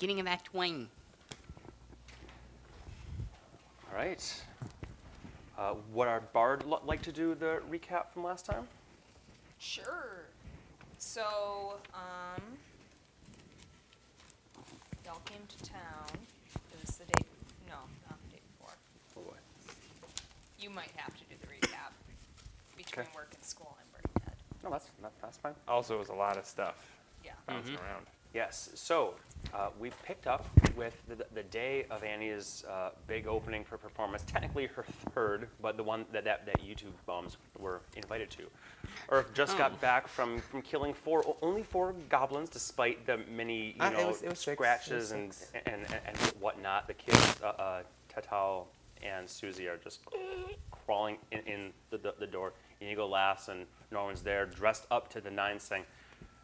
beginning of Act One. All right. Uh, would our bard l- like to do the recap from last time? Sure. So, um, y'all came to town. It was the day, no, not the day before. Oh boy. You might have to do the recap between Okay. work and school and Brain Dead. No, that's that, that's fine. Also, it was a lot of stuff Yeah. bouncing around. Yes. So uh, we picked up with the, the day of Annie's uh, big opening for performance. Technically her third, but the one that that, that YouTube bums were invited to. Earth just Oh. got back from, from killing four, only four goblins, despite the many you Uh, know it was. It was scratches and, and, and and whatnot. The kids, uh, uh, Tatal and Susie, are just crawling in, in the, the, the door. Inigo laughs, and Norman's there, dressed up to the nines, saying,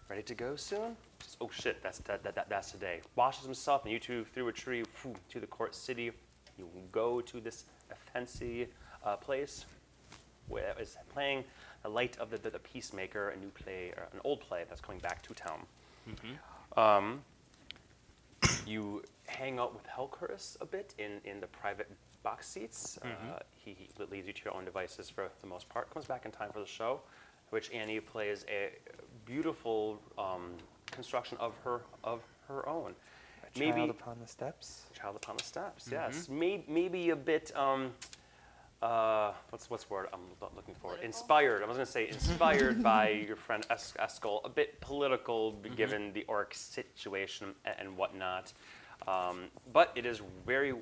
"Ready to go soon?" Oh shit, that's that, that, that, that's today. Washes himself, and you two through a tree phew, to the court city. You go to this fancy uh, place where is playing the light of the, the, the peacemaker, a new play, or an old play that's coming back to town. Um, you hang out with Helcurus a bit in, in the private box seats. Uh, he, he leaves you to your own devices for the most part. Comes back in time for the show, which Annie plays a beautiful um, construction of her of her own. A child upon the steps. Child Upon the Steps, yes. May, maybe a bit, um, uh, what's what's the word I'm lo- looking for? Political? Inspired. I was going to say inspired by your friend es- Eskel. A bit political, b- given the orc situation a- and whatnot. Um, but it is very,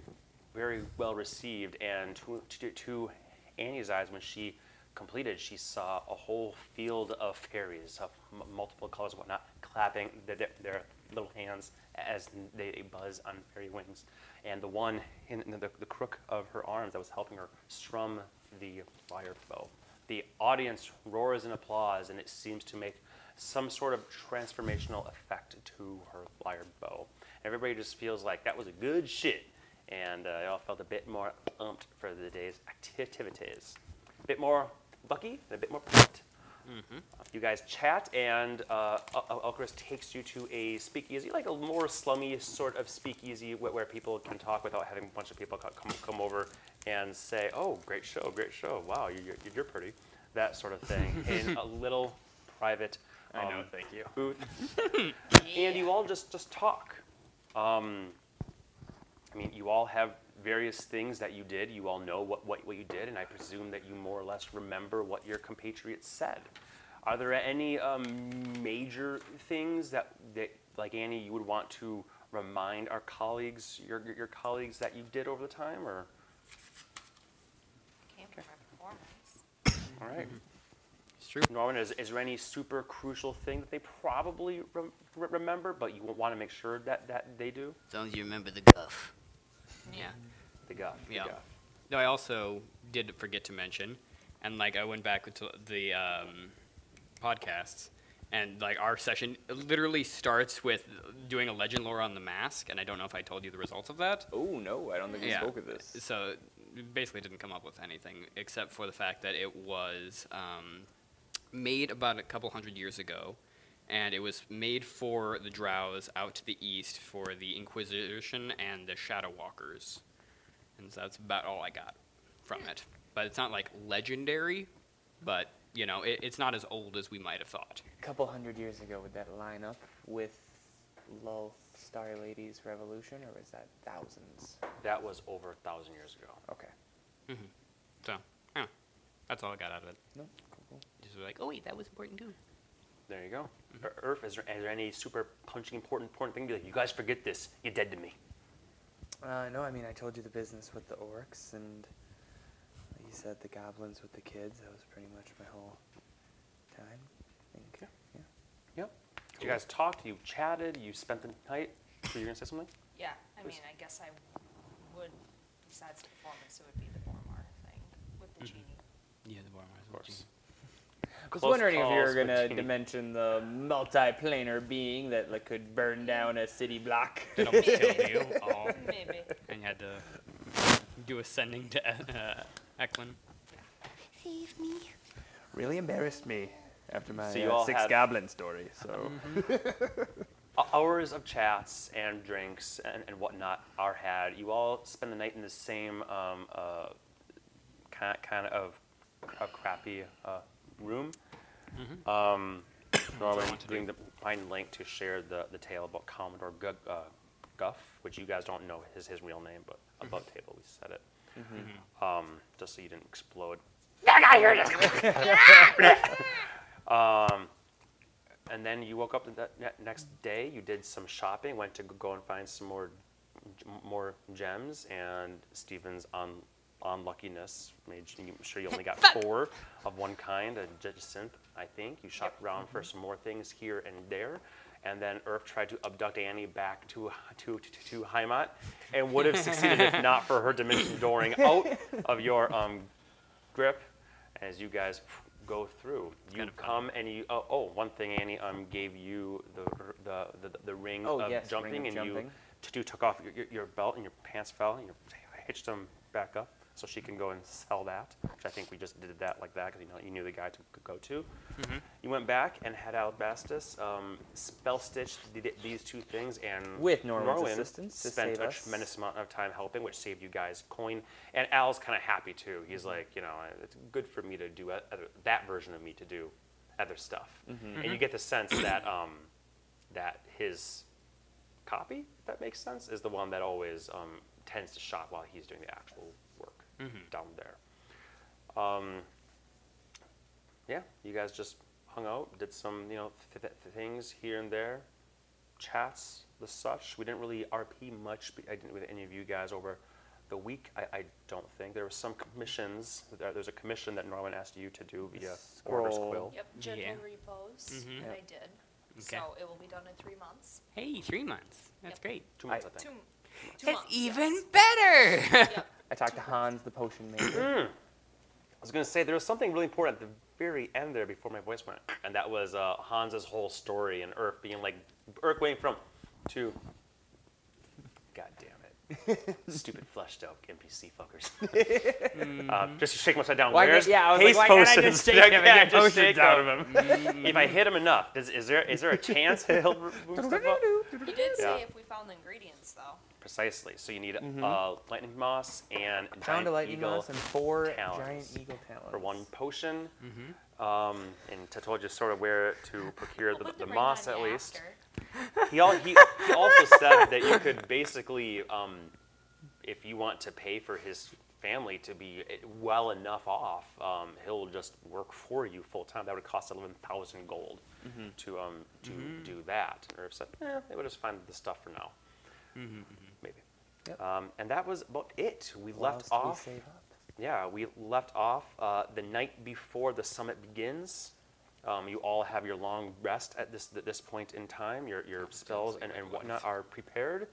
very well received. And to, to, to Annie's eyes, when she completed, she saw a whole field of fairies of m- multiple colors and whatnot, clapping their, their, little hands as they buzz on fairy wings. And the one in, the, the crook of her arms that was helping her strum the lyre bow. The audience roars in applause, and it seems to make some sort of transformational effect to her lyre bow. Everybody just feels like that was a good shit, and uh, they all felt a bit more umped for the day's activities. A bit more Bucky and a bit more pumped. You guys chat, and uh, El- El- takes you to a speakeasy, like a more slummy sort of speakeasy where, where people can talk without having a bunch of people come, come over and say, "Oh, great show, great show! Wow, you, you're, you're pretty," that sort of thing, in a little private I know, um, thank you. booth, and you all just just talk. Um, I mean, you all have various things that you did. You all know what, what, what you did, and I presume that you more or less remember what your compatriots said. Are there any um, major things that, that, like Annie, you would want to remind our colleagues, your, your, your colleagues, that you did over the time, or Came from my performance. all right? It's true. Norman, is, is there any super crucial thing that they probably rem- re- remember, but you want to make sure that, that they do? As long as you remember the guff. Yeah. The guff. the Yeah. guff. No, I also did forget to mention, and like I went back to the um, podcasts, and like our session literally starts with doing a legend lore on the mask, and I don't know if I told you the results of that. Oh no, I don't think we Yeah. spoke of this. So basically, didn't come up with anything except for the fact that it was um, made about a couple hundred years ago, and it was made for the Drows out to the east for the Inquisition and the Shadow Walkers, and so that's about all I got from it. But it's not like legendary, but you know, it, it's not as old as we might have thought. A couple hundred years ago, would that line up with Lulth Star Lady's Revolution, or was that thousands? That was over a thousand years ago. Okay. So, yeah, that's all I got out of it. No. Cool, cool. Just like, Oh wait, that was important too. There you go. Er- Earth, is there, is there any super punching important important thing? Be like, you guys forget this. You're dead to me. Uh, no, I mean, I told you the business with the orcs, and you said the goblins with the kids. That was pretty much my whole time. I think. Yeah. Yeah. Yep. You guys talked. You chatted. You spent the night. Were you gonna say something? Yeah, I Please. mean, I guess I would, besides the performance, it would be the Bormar thing with the genie. yeah, the Warmers. Of course. I was Close wondering if you were gonna Genie. dimension the multiplanar being that like, could burn down a city block. It almost killed you. Oh. Maybe. and you had to do ascending to uh, Eklund. Save me. really embarrassed me after my So you uh, six goblin story. So hou- hours of chats and drinks and, and whatnot are had. You all spend the night in the same um, uh, kind, kind of a crappy uh, room. Um, Norman want to doing the find link to share the, the tale about Commodore Gu- uh, Guff, which you guys don't know his, his real name, but above table we said it. Um, just so you didn't explode. um, and then you woke up the ne- next day. You did some shopping. Went to go and find some more, g- more gems. And Steven's on unluckiness made you sure you only got four of one kind. A Judgesynth, I think. You shopped around for some more things here and there. And then Earth tried to abduct Annie back to to to, to Heimat, and would have succeeded if not for her dimension dooring out of your um, grip as you guys go through. You kind of fun. come and you. Oh, oh, one thing Annie um, gave you the the the, the ring Oh, of yes, ring jumping, of and you jumping. t- you took off your, your, your belt and your pants fell, and you hitched them back up so she can go and sell that. Which I think we just did that like that because you know you knew the guy to go to. Mm-hmm. You went back and had Albastus um, spell stitch th- these two things, and With Norman's Norwin assistance spent a us. tremendous amount of time helping, which saved you guys coin. And Al's kind of happy too. He's Mm-hmm. like, you know, it's good for me to do other, that version of me to do other stuff. Mm-hmm. And you get the sense that um, that his copy, if that makes sense, is the one that always um, tends to shop while he's doing the actual work down there. Um, yeah, you guys just hung out, did some, you know, th- th- things here and there, chats, the such. We didn't really RP much. I didn't with any of you guys over the week. I, I don't think there were some commissions. There, there's a commission that Norman asked you to do via Order's Scroll. Quill. Yep, gentle Yeah. repose, Mhm. and Yep. I did. Okay. So it will be done in three months. Hey, three months. That's Yep. great. Two months, I, I- Two, think. two That's months. even yes. better. Yep. I talked to Hans, the potion maker. I was going to say there was something really important at the very end there before my voice went, and that was uh, Hans's whole story and Earth being like Earth going from to. God damn it, stupid fleshed out NPC fuckers. uh, just shake him upside down. Why can't- Where's yeah, I was haste like, why can't I potions? just shake him and yeah, get just potions shake out of him. if I hit him enough, does, is there is there a chance he'll move stuff up? He did say Yeah. if we found the ingredients, though. Precisely. So you need uh, lightning moss and a Pound giant of lightning eagle moss and four talons giant eagle talons. for one potion. Um, and I told you sort of where to procure We'll the, the moss at least. He, al- he, he also said that you could basically, um, if you want to pay for his family to be eh, well enough off, um, he'll just work for you full time. That would cost eleven thousand gold to um, to do that. Or said, eh, they would just find the stuff for now, maybe. Yep. Um, and that was about it. We left Whilst we off. up. Yeah, we left off uh, the night before the summit begins. Um, you all have your long rest at this at this point in time. Your your spells and, and whatnot are prepared,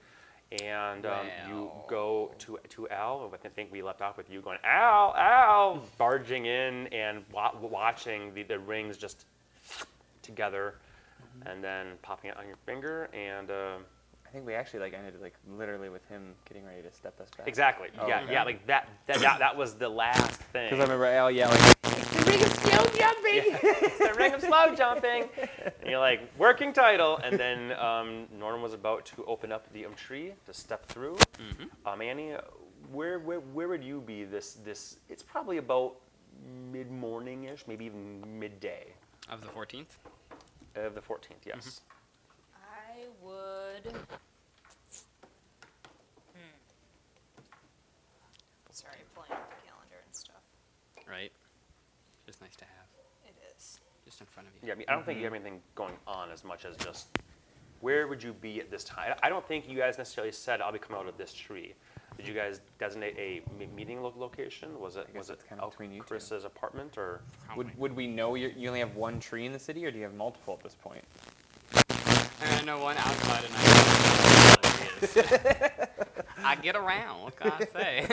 and um, you go to to Al. I think we left off with you going Al Al, barging in and wa- watching the, the rings just together, and then popping it on your finger and. Uh, think we actually like ended like literally with him getting ready to step us back. Exactly. Oh, yeah, okay. yeah. Like that. That, that. that was the last thing. Because I remember Al yelling, "The ring is still jumping!" it's the ring of slow jumping. And you're like, working title. And then um, Norman was about to open up the um, tree to step through. Um, Annie, uh, where, where, where would you be this, this? It's probably about mid morning ish, maybe even midday Of the 14th? of the 14th, yes. I would. Hmm. Sorry, pulling up the calendar and stuff. Right? Just nice to have. It is. Just in front of you. Yeah, I mean, I don't think you have anything going on as much as just where would you be at this time? I don't think you guys necessarily said I'll be coming out of this tree. Did you guys designate a me- meeting lo- location? Was it I guess was it it's kinda out between you two. Chris's apartment or? Probably. Would, would we know you you only have one tree in the city, or do you have multiple at this point? I know one outside and I know one inside. I get around. What can I say?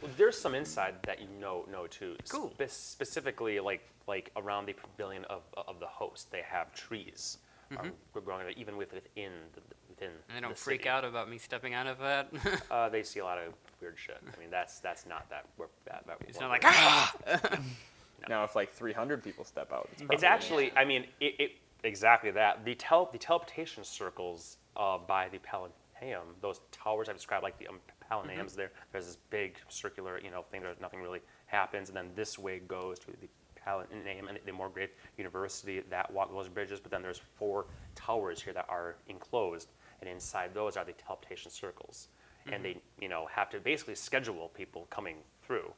Well, there's some inside that you know know too. Cool. Spe- specifically, like like around the pavilion of of the host, they have trees. Um, we're growing even with within the, within. Mm-hmm. and they don't the freak city. out about me stepping out of that. Uh, they see a lot of weird shit. I mean, that's that's not that. We're, that, that it's not like, we're- ah! Now, if like 300 people step out, it's, It's probably- actually, I mean, it, it exactly that. The, tel- the teleportation circles uh, by the Palanaeum, those towers I described, like the um, Palanaeums there, there's this big circular, you know, thing that nothing really happens, and then this way goes to the Palanaeum and the Morgrave University that walk those bridges, but then there's four towers here that are enclosed, and inside those are the teleportation circles. And they, you know, have to basically schedule people coming through.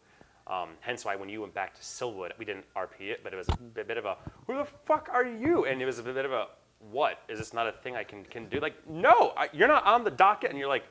Um, hence why when you went back to Silwood, we didn't RP it, but it was a bit, bit of a, who the fuck are you? And it was a bit of a, what? Is this not a thing I can, can do? Like, no, I, you're not on the docket. And you're like,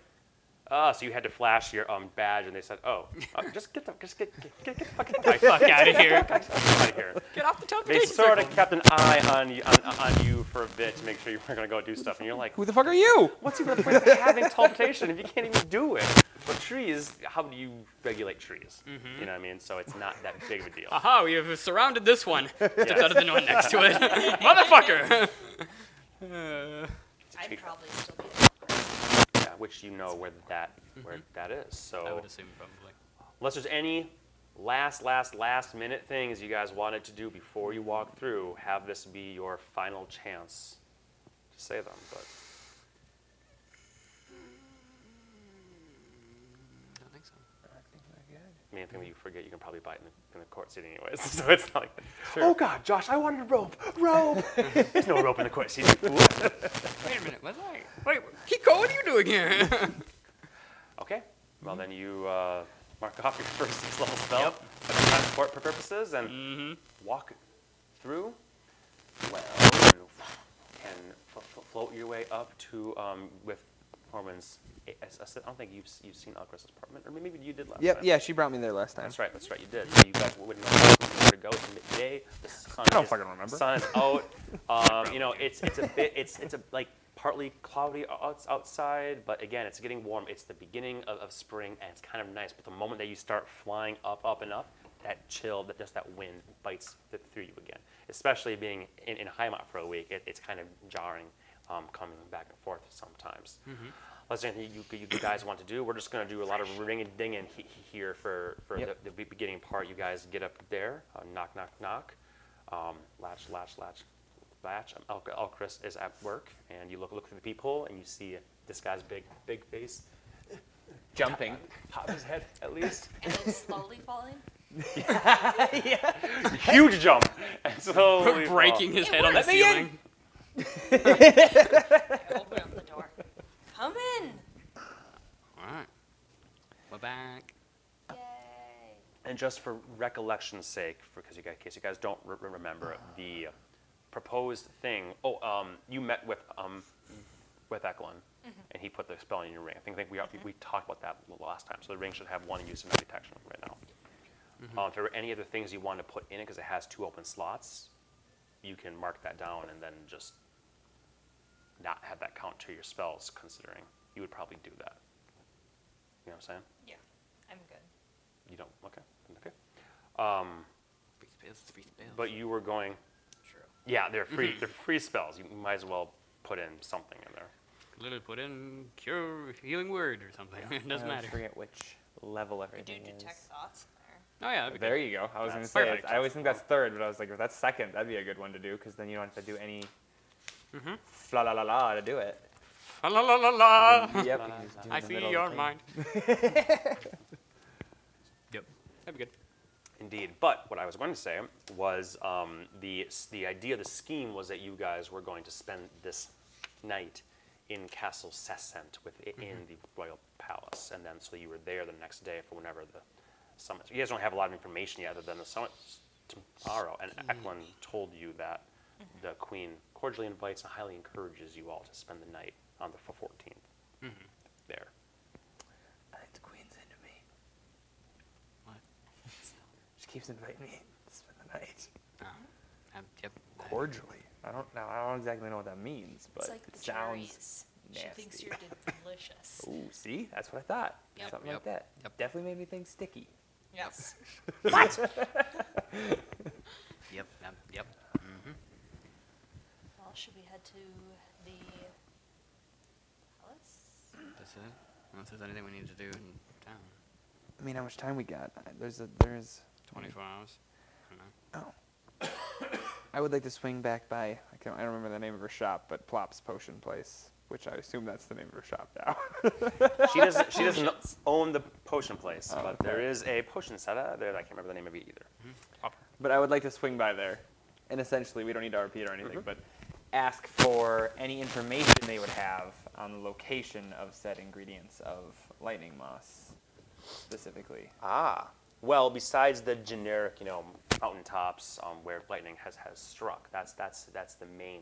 ah, so you had to flash your um, badge, and they said, oh, uh, just get the, just get, get, get, get the fucking guy Fuck out of here. out of here. Get off the They sort of kept an eye on you, on, on you for a bit to make sure you weren't going to go do stuff. And you're like, Who the fuck are you? what's even the point of having teleportation if you can't even do it? But trees, how do you regulate trees? You know what I mean? So it's not that big of a deal. Aha, we have surrounded this one. Steps out of the one next to it. Motherfucker! Uh, I'd probably still be. Yeah, which you know where that where that is. I So would assume probably. unless there's any last, last, last minute things you guys wanted to do before you walk through, have this be your final chance to say them. But I don't think so. I mean, anything that you forget, you can probably buy it in the, in the court seat anyways. So it's not like, oh God, Josh, I wanted a rope, rope. There's no rope in the court seat. you. Wait a minute, was I? Wait, Kiko, what are you doing here? Okay. Well, then you uh, mark off your first six level spell for transport purposes and mm-hmm. walk through. Well, you can flo- flo- float your way up to um, with Norman's. I said, I don't think you've, you've seen Alcris's apartment, or maybe you did last Yep, time. yeah, she brought me there last time. That's right. That's right. You did. So you guys wouldn't know where to go. It's midday. The sun. I don't is, fucking remember. Sun is out. Um, you know, it's it's a bit. It's it's a like partly cloudy outside, but again, it's getting warm. It's the beginning of, of spring, and it's kind of nice. But the moment that you start flying up, up, and up, that chill, that just that wind bites through you again. Especially being in, in Heimat for a week, it, it's kind of jarring, um, coming back and forth sometimes. Unless there's anything you, you, you guys want to do, we're just going to do a lot of ring and dinging he, here for, for Yep. the, the beginning part. You guys get up there, uh, knock, knock, knock, um, latch, latch, latch, latch. Um, Al- Alcris is at work, and you look look through the peephole, and you see this guy's big big face Jumping. pop his head at least. And then slowly falling. Huge jump, and slowly fall. Breaking his It head on the works. Let me in. ceiling. Open up the door. Come in. Alright. We're back. Yay. And just for recollection's sake, because you guys, in case you guys don't re- re- remember, the proposed thing. Oh, um, you met with um, with Eklund, and he put the spell in your ring. I think, I think we we talked about that the last time. So the ring should have one use of no detection right now. Um, if there were any other things you wanted to put in it, because it has two open slots, you can mark that down and then just not have that count to your spells. Considering you would probably do that. You know what I'm saying? Yeah, I'm good. You don't. Okay. Okay. Um, Free spells, free spells. but you were going. True. Yeah, they're free. They're free spells. You might as well put in something in there. Literally put in cure healing word or something. it doesn't I matter. forget which level We do everything detect is. thoughts Oh yeah, that'd be There good. you go. I was going to say, perfect. I always think that's third, but I was like, if that's second, that'd be a good one to do, because then you don't have to do any Mhm. fla la la la to do it. Fa la la la la. Yep. you can just do it in I the feel middle of your mind. yep. That'd be good. Indeed. But what I was going to say was um, the the idea, the scheme was that you guys were going to spend this night in Castle Sessent within the royal palace, and then so you were there the next day for whenever the summit. You guys don't have a lot of information yet, other than the summit's tomorrow. And Eklund told you that the queen cordially invites and highly encourages you all to spend the night on the 14th there. I think the queen's into me. What? She keeps inviting me to spend the night. Oh. Um, yep. Cordially. I don't know. I don't exactly know what that means, but It's like it the sounds. cherries. She thinks you're delicious. Ooh, see? That's what I thought. Yep. Something Yep. like that. Yep. Definitely made me think sticky. Yes. What? yep. Yep. Yep. Mm-hmm. Well, should we head to the palace? That's it. Unless there's anything we need to do in town. I mean, how much time we got? I- There's a there's. 24 hours. I don't know. Oh. I would like to swing back by. I can't. I don't remember the name of her shop, but Plop's Potion Place, which I assume that's the name of her shop now. She doesn't. She doesn't own the potion place, Oh, but there is a potion set out there. I can't remember the name of it either. but I would like to swing by there, and essentially, we don't need to repeat or anything, Mm-hmm. but ask for any information they would have on the location of said ingredients of lightning moss, specifically. Ah. Well, besides the generic, you know, mountaintops um, where lightning has, has struck, that's that's that's the main.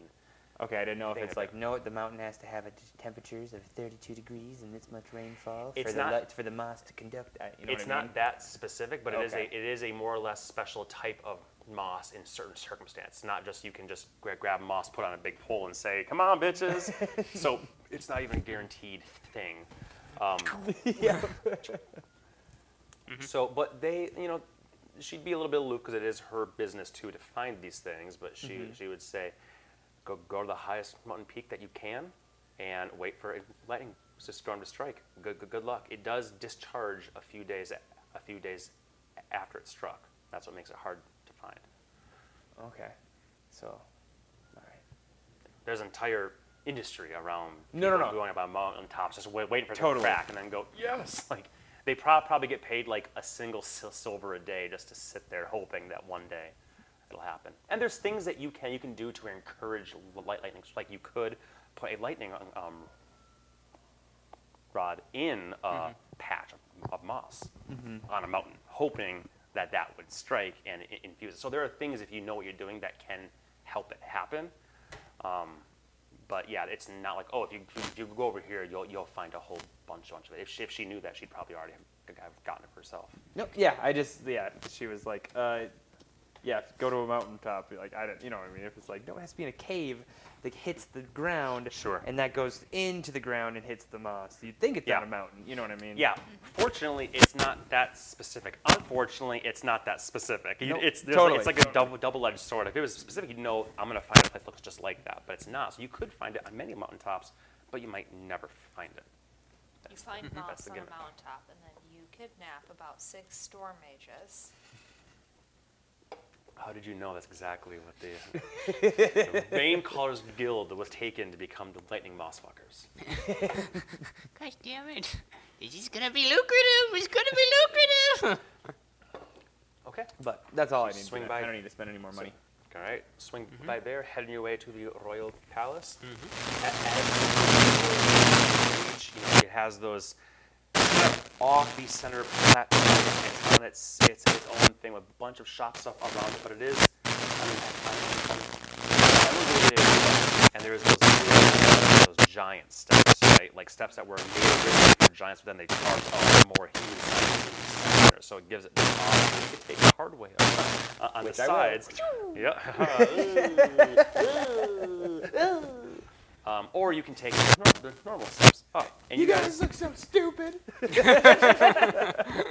Okay, I didn't know if Thing it's like No, the mountain has to have a t- temperatures of 32 degrees and this much rainfall It's for the not- light, for the moss to conduct. Uh, you know it's what I not mean? that specific, but it is Okay. a it is a more or less special type of moss in certain circumstances. Not just you can just gra- grab moss, put on a big pole, and say, "Come on, bitches." so it's not even a guaranteed thing. Um, So, but they, you know, she'd be a little bit aloof because it is her business too to find these things. But she she would say, go go to the highest mountain peak that you can, and wait for a lightning storm to strike. Good good good luck. It does discharge a few days a few days after it struck. That's what makes it hard Okay. So, all right. There's an entire industry around No, no, no. going up about mountaintops, just wait, waiting for Totally. to crack, and then go yes. Like they prob- probably get paid like a single silver a day just to sit there hoping that one day it'll happen. And there's things that you can you can do to encourage light lightning. Like you could put a lightning um, um rod in a mm-hmm. patch of, of moss mm-hmm. on a mountain, hoping that that would strike and infuse it. So there are things if you know what you're doing that can help it happen. Um, but yeah, it's not like oh, if you, if you go over here, you'll you'll find a whole bunch bunch of it. If she, if she knew that, she'd probably already have, gotten it herself. No, yeah, I just yeah, she was like, uh, yeah, go to a mountaintop. Like I don't, you know what I mean? If it's like no, it has to be in a cave that hits the ground, Sure. and that goes into the ground and hits the moss. You'd think it's on a mountain. You know what I mean? Yeah, fortunately, it's not that specific. Unfortunately, it's not that specific. You- Nope, it's totally. like, it's like a double double-edged sword. If it was specific, you'd know I'm gonna find a place that looks just like that, but it's not. So you could find it on many mountaintops, but you might never find it. You find That's moss on a gimmick. mountaintop, and then you kidnap about six storm mages. How did you know that's exactly what the, the Bane Callers Guild was taken to become the Lightning Moss Fuckers? Gosh damn it. This is gonna be lucrative. It's gonna be lucrative. Okay. but that's all I need. Swing to do. by. I don't need to spend any more money. All right, swing by there, heading your way to the Royal Palace. Mm-hmm. A- as it has those off the center platform. It's on its, it's its own thing with a bunch of shops stuff around it, but it is, I mean, I mean, elevated, and there's those, those giant steps, right? Like steps that were made originally for giants, but then they carved out more human sized so it gives it this odd. You could take the hard way up uh, on Which the I will. sides. Yeah. um, or you can take the, normal steps up. And you, guys, look so stupid.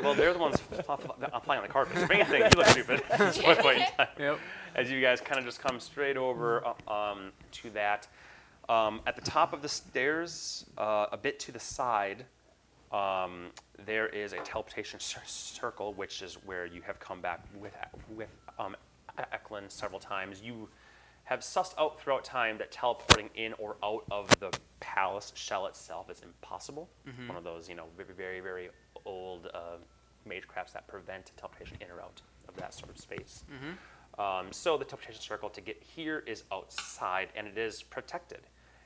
well, they're the ones f- f- f- on the carpet. So if anything, you look stupid at this point in time. Yep. As you guys kind of just come straight over uh, um, to that. Um, at the top of the stairs, uh, a bit to the side, um, there is a teleportation cir- circle, which is where you have come back with with um, Eklund several times. You have sussed out throughout time that teleporting in or out of the palace shell itself is impossible. One of those, you know, very, very, very old uh, magecrafts that prevent teleportation in or out of that sort of space. Um, so the teleportation circle to get here is outside, and it is protected.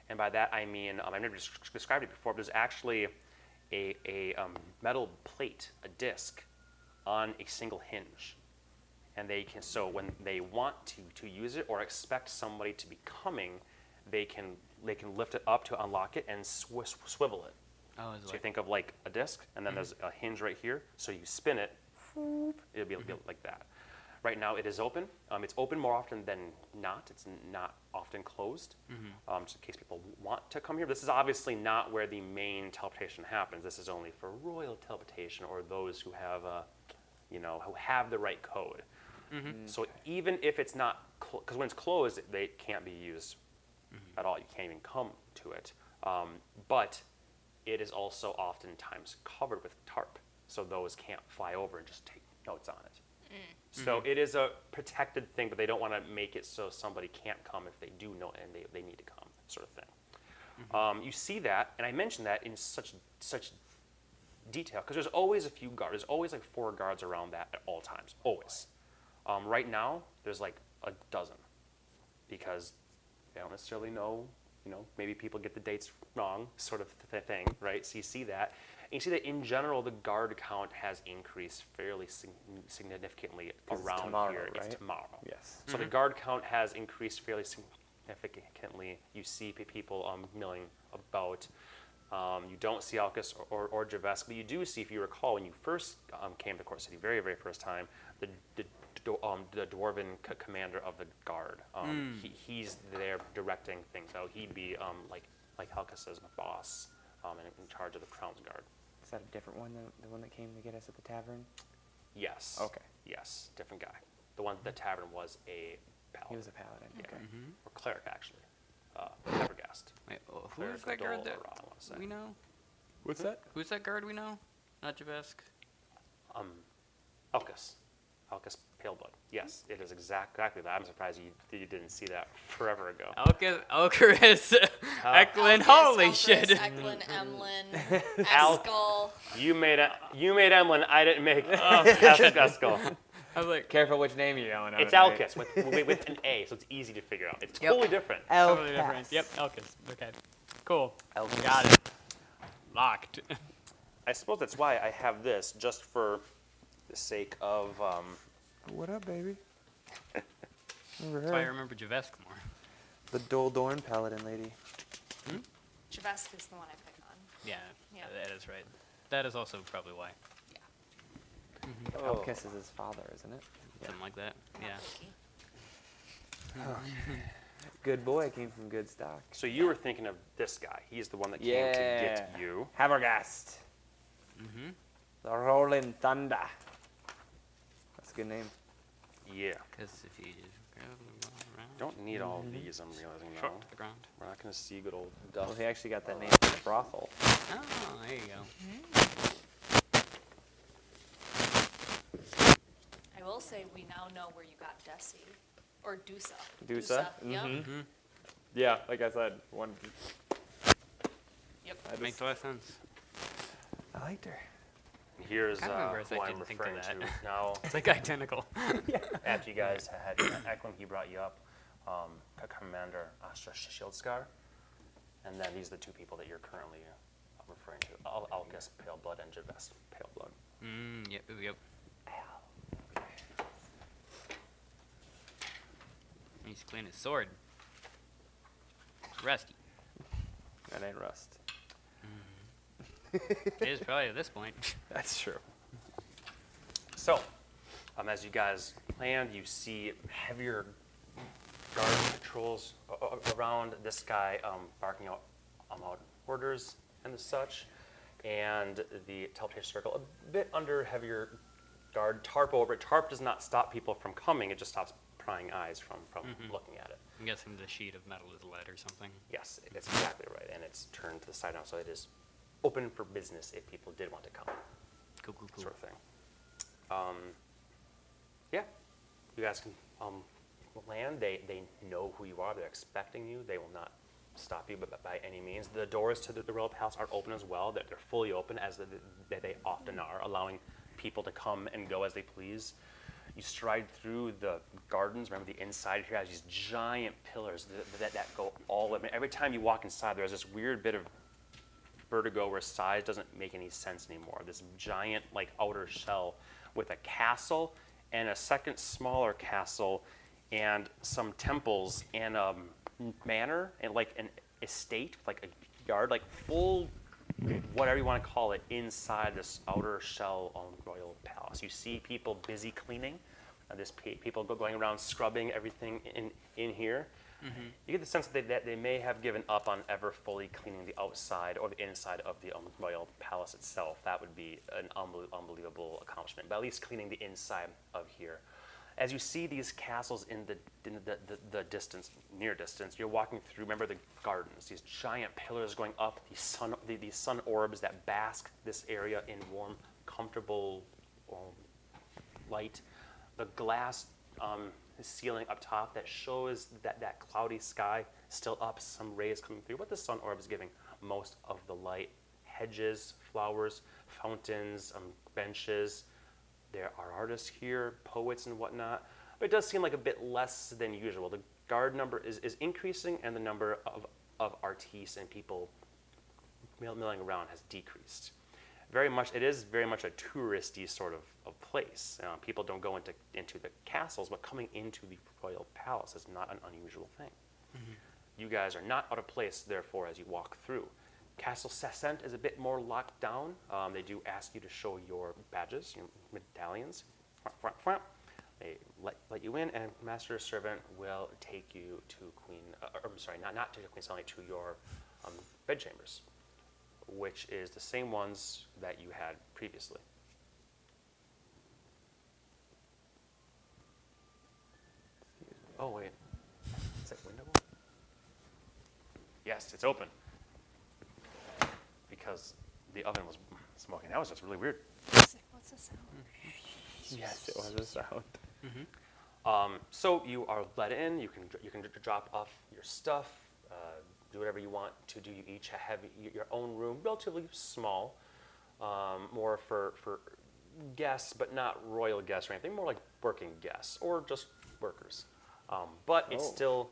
And by that I mean, um, I've never des- described it before, but there's actually a, a um, metal plate, a disc, on a single hinge. And they can, so when they want to, to use it or expect somebody to be coming, they can, they can lift it up to unlock it and sw- sw- swivel it. Oh, is So you think of like a disc, and then there's a hinge right here. So you spin it, it'll be, it'll be like that. Right now it is open. Um, it's open more often than not. It's not often closed, um, just in case people want to come here. This is obviously not where the main teleportation happens. This is only for royal teleportation or those who have, uh, you know, who have the right code. Mm-hmm. So even if it's not, because when it's closed, they can't be used mm-hmm. at all. You can't even come to it. Um, but it is also oftentimes covered with tarp, so those can't fly over and just take notes on it. Mm. So mm-hmm. it is a protected thing, but they don't want to make it so somebody can't come if they do know and they, they need to come, sort of thing. Um, you see that, and I mentioned that in such such detail because there's always a few guards. There's always like four guards around that at all times, always. Um, right now, there's like a dozen because they don't necessarily know. You know, maybe people get the dates wrong, sort of th- thing, right? So you see that, and you see that in general, the guard count has increased fairly sig- significantly 'Cause it's around tomorrow, here. It's right? tomorrow. Yes. So the guard count has increased fairly significantly. You see pe- people um, milling about. Um, you don't see Alcus or, or, or Javesk, but you do see, if you recall, when you first um, came to Court City, very, very first time, the, the, um, the dwarven c- commander of the guard. Um, he, he's there directing things out. He'd be um, like like Alcus's boss um, and in charge of the Crown's Guard. Is that a different one than the one that came to get us at the tavern? Yes. Okay. Yes, different guy. The one at the tavern was a paladin. He was a paladin. Yeah. Okay. or cleric actually. Uh, Habergast. Wait, oh, who's Cleric that guard Dole, that or I wanna say. we know? What's that? Who's that guard we know? Not Javesk. Um, Alcus. Pale Blood. Yes, it is exact, exactly that. I'm surprised you, you didn't see that forever ago. Elka, Elkaris, Eklund, Alcus, holy Alcus, shit. Eklund, Emlyn, Al- Eskull. You made a, you made Emlyn. I didn't make oh. Escuskull. I was like, Careful which name you're yelling out. It's at night. Alcus with, with, with an A, so it's easy to figure out. It's Yep. totally different. totally different. Yep, Elkis. Okay, cool. Elkis. Got it. Locked. I suppose that's why I have this, just for the sake of. Um, What up, baby? Remember That's why I her? remember Javesk more. The Doldorn paladin lady. Javesk is the one I pick on. Yeah, Yeah. that is right. That is also probably why. Yeah. Oh. Elkis is his father, isn't it? Something like that. Yeah. Lucky. Good boy, came from good stock. so you were thinking of this guy. He's the one that came to get you. Habergast. Mm-hmm. The Rolling Thunder. That's a good name. Yeah. Because if you just grab them all around, Don't need all these, I'm realizing now. short to the ground. We're not going to see good old Well, Duff. he actually got that name from the brothel. Oh, there you go. I will say we now know where you got Desi. Or Dusa. Dusa? Yep. Mm-hmm. Yeah, like I said, one. Yep. I just, Makes a lot of sense. I liked her. Here's Kinda uh, embarrassed I who I'm didn't think of referring that. to. Now, It's like identical. yeah. after you guys had Eklund, he brought you up, um, Commander Astra Shieldskar, and then these are the two people that you're currently uh, referring to: Al- Alcus Paleblood and Javes Paleblood. mm, yep, yep. He's clean his sword. It's rusty. that ain't rust. It is probably at this point. That's true. So, um, as you guys land, you see heavier guard patrols around this guy, um, barking out, um, out orders and such, and the teleportation circle a bit under heavier guard. Tarp over it. Tarp does not stop people from coming; it just stops prying eyes from from looking at it. I'm guessing the sheet of metal is lead or something. Yes, that's exactly right, and it's turned to the side now, so it is open for business if people did want to come. Cool, cool, cool. sort of thing. Um, yeah, you guys can um, land. They they know who you are. They're expecting you. They will not stop you, but by any means. The doors to the, the royal palace are open as well. They're, they're fully open, as the, the, they often are, allowing people to come and go as they please. You stride through the gardens. Remember, the inside here has these giant pillars that, that, that go all the way. Every time you walk inside, there's this weird bit of vertigo where size doesn't make any sense anymore. This giant like outer shell with a castle and a second smaller castle and some temples and a manor and like an estate, like a yard, like full whatever you want to call it inside this outer shell on royal palace. You see people busy cleaning. Uh, there's pe- people go- going around scrubbing everything in, in here. You get the sense that they, that they may have given up on ever fully cleaning the outside or the inside of the um, royal palace itself. That would be an unbel- unbelievable accomplishment. But at least cleaning the inside of here. As you see these castles in the, in the, the, the distance, near distance, you're walking through, remember the gardens, these giant pillars going up, these sun, the- these sun orbs that bask this area in warm, comfortable um, light. the glass um, ceiling up top that shows that that cloudy sky still up, some rays coming through, but the sun orb is giving most of the light. Hedges, flowers, fountains, um, benches. There are artists here, poets and whatnot, but it does seem like a bit less than usual. The guard number is, is increasing, and the number of, of artistes and people milling around has decreased. Very much, it is very much a touristy sort of, of place. Uh, people don't go into, into the castles, but coming into the royal palace is not an unusual thing. You guys are not out of place, therefore, as you walk through. Castle Sassent is a bit more locked down. Um, they do ask you to show your badges, your medallions. They let, let you in, and Master Servant will take you to Queen, uh, or, I'm sorry, not, not to Queen Sally, to your um, bedchambers, which is the same ones that you had previously. Oh, wait. Is that window open? Yes, it's open. Because the oven was smoking. That was just really weird. What's the sound? Yes, it was a sound. Um, so you are let in. You can you can drop off your stuff, uh, do whatever you want to do. You each have your own room, relatively small, um, more for for guests, but not royal guests or anything. More like working guests or just workers. Um, but it's Oh. still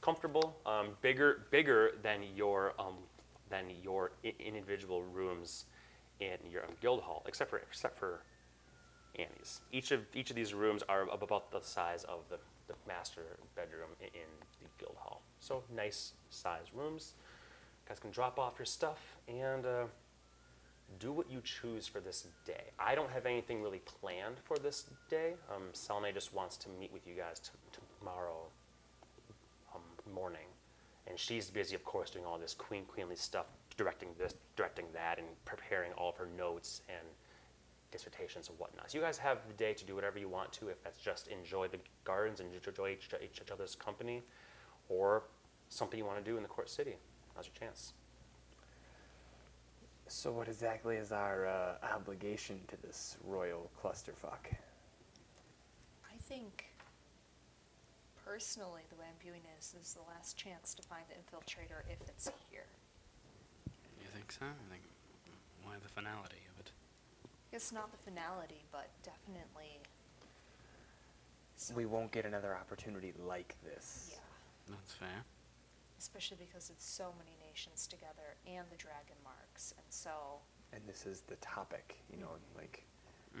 comfortable, um, bigger bigger than your um, than your I- individual rooms in your um, guild hall, except for except for Annie's. Each of each of these rooms are ab- about the size of the, the master bedroom i- in the guild hall. So nice size rooms. You guys can drop off your stuff and uh, do what you choose for this day. I don't have anything really planned for this day. Um, Salme just wants to meet with you guys t- tomorrow um, morning, and she's busy, of course, doing all this queen queenly stuff, directing this, directing that, and preparing all of her notes and dissertations and whatnot. So you guys have the day to do whatever you want to, if that's just enjoy the gardens and enjoy each, each other's company, or something you want to do in the court city. Now's your chance. So, what exactly is our uh, obligation to this royal clusterfuck? I think, personally, the way I'm viewing this is the last chance to find the infiltrator if it's here. You think so? I think why the finality of it? I guess not the finality, but definitely. some- We won't get another opportunity like this. Yeah, That's fair. especially because it's so many nations together and the dragon marks, and so And this is the topic, you know, like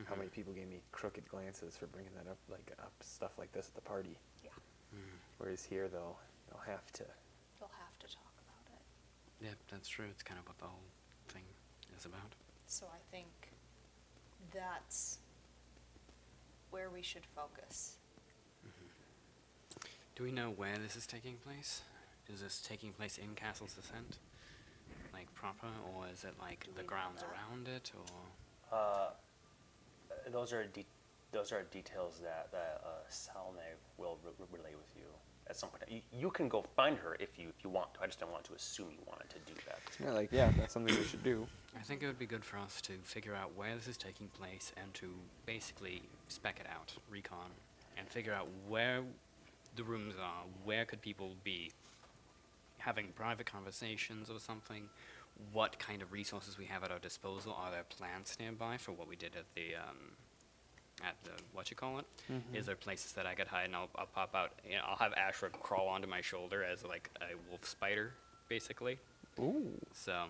how Mhm. many people gave me crooked glances for bringing that up, like up stuff like this at the party. yeah, Mhm. Whereas here, though, they'll have to. you'll have to talk about it. Yep, that's true. It's kind of what the whole thing is about. So I think that's where we should focus. Do we know where this is taking place? Is this taking place in Castle's Ascent? Like proper, or is it like Do the we know grounds that? around it, or? Uh, those are de- those are details that that uh, Salme will re- re- relay with you at some point. You, you can go find her if you if you want to. I just don't want to assume you wanted to do that. Yeah, like yeah, that's something we should do. I think it would be good for us to figure out where this is taking place and to basically spec it out, recon, and figure out where the rooms are, where could people be having private conversations or something, what kind of resources we have at our disposal, are there plants nearby for what we did at the, um, at the, what you call it? Is there places that I could hide and I'll, I'll pop out, you know, I'll have Ashra crawl onto my shoulder as like a wolf spider, basically. Ooh. So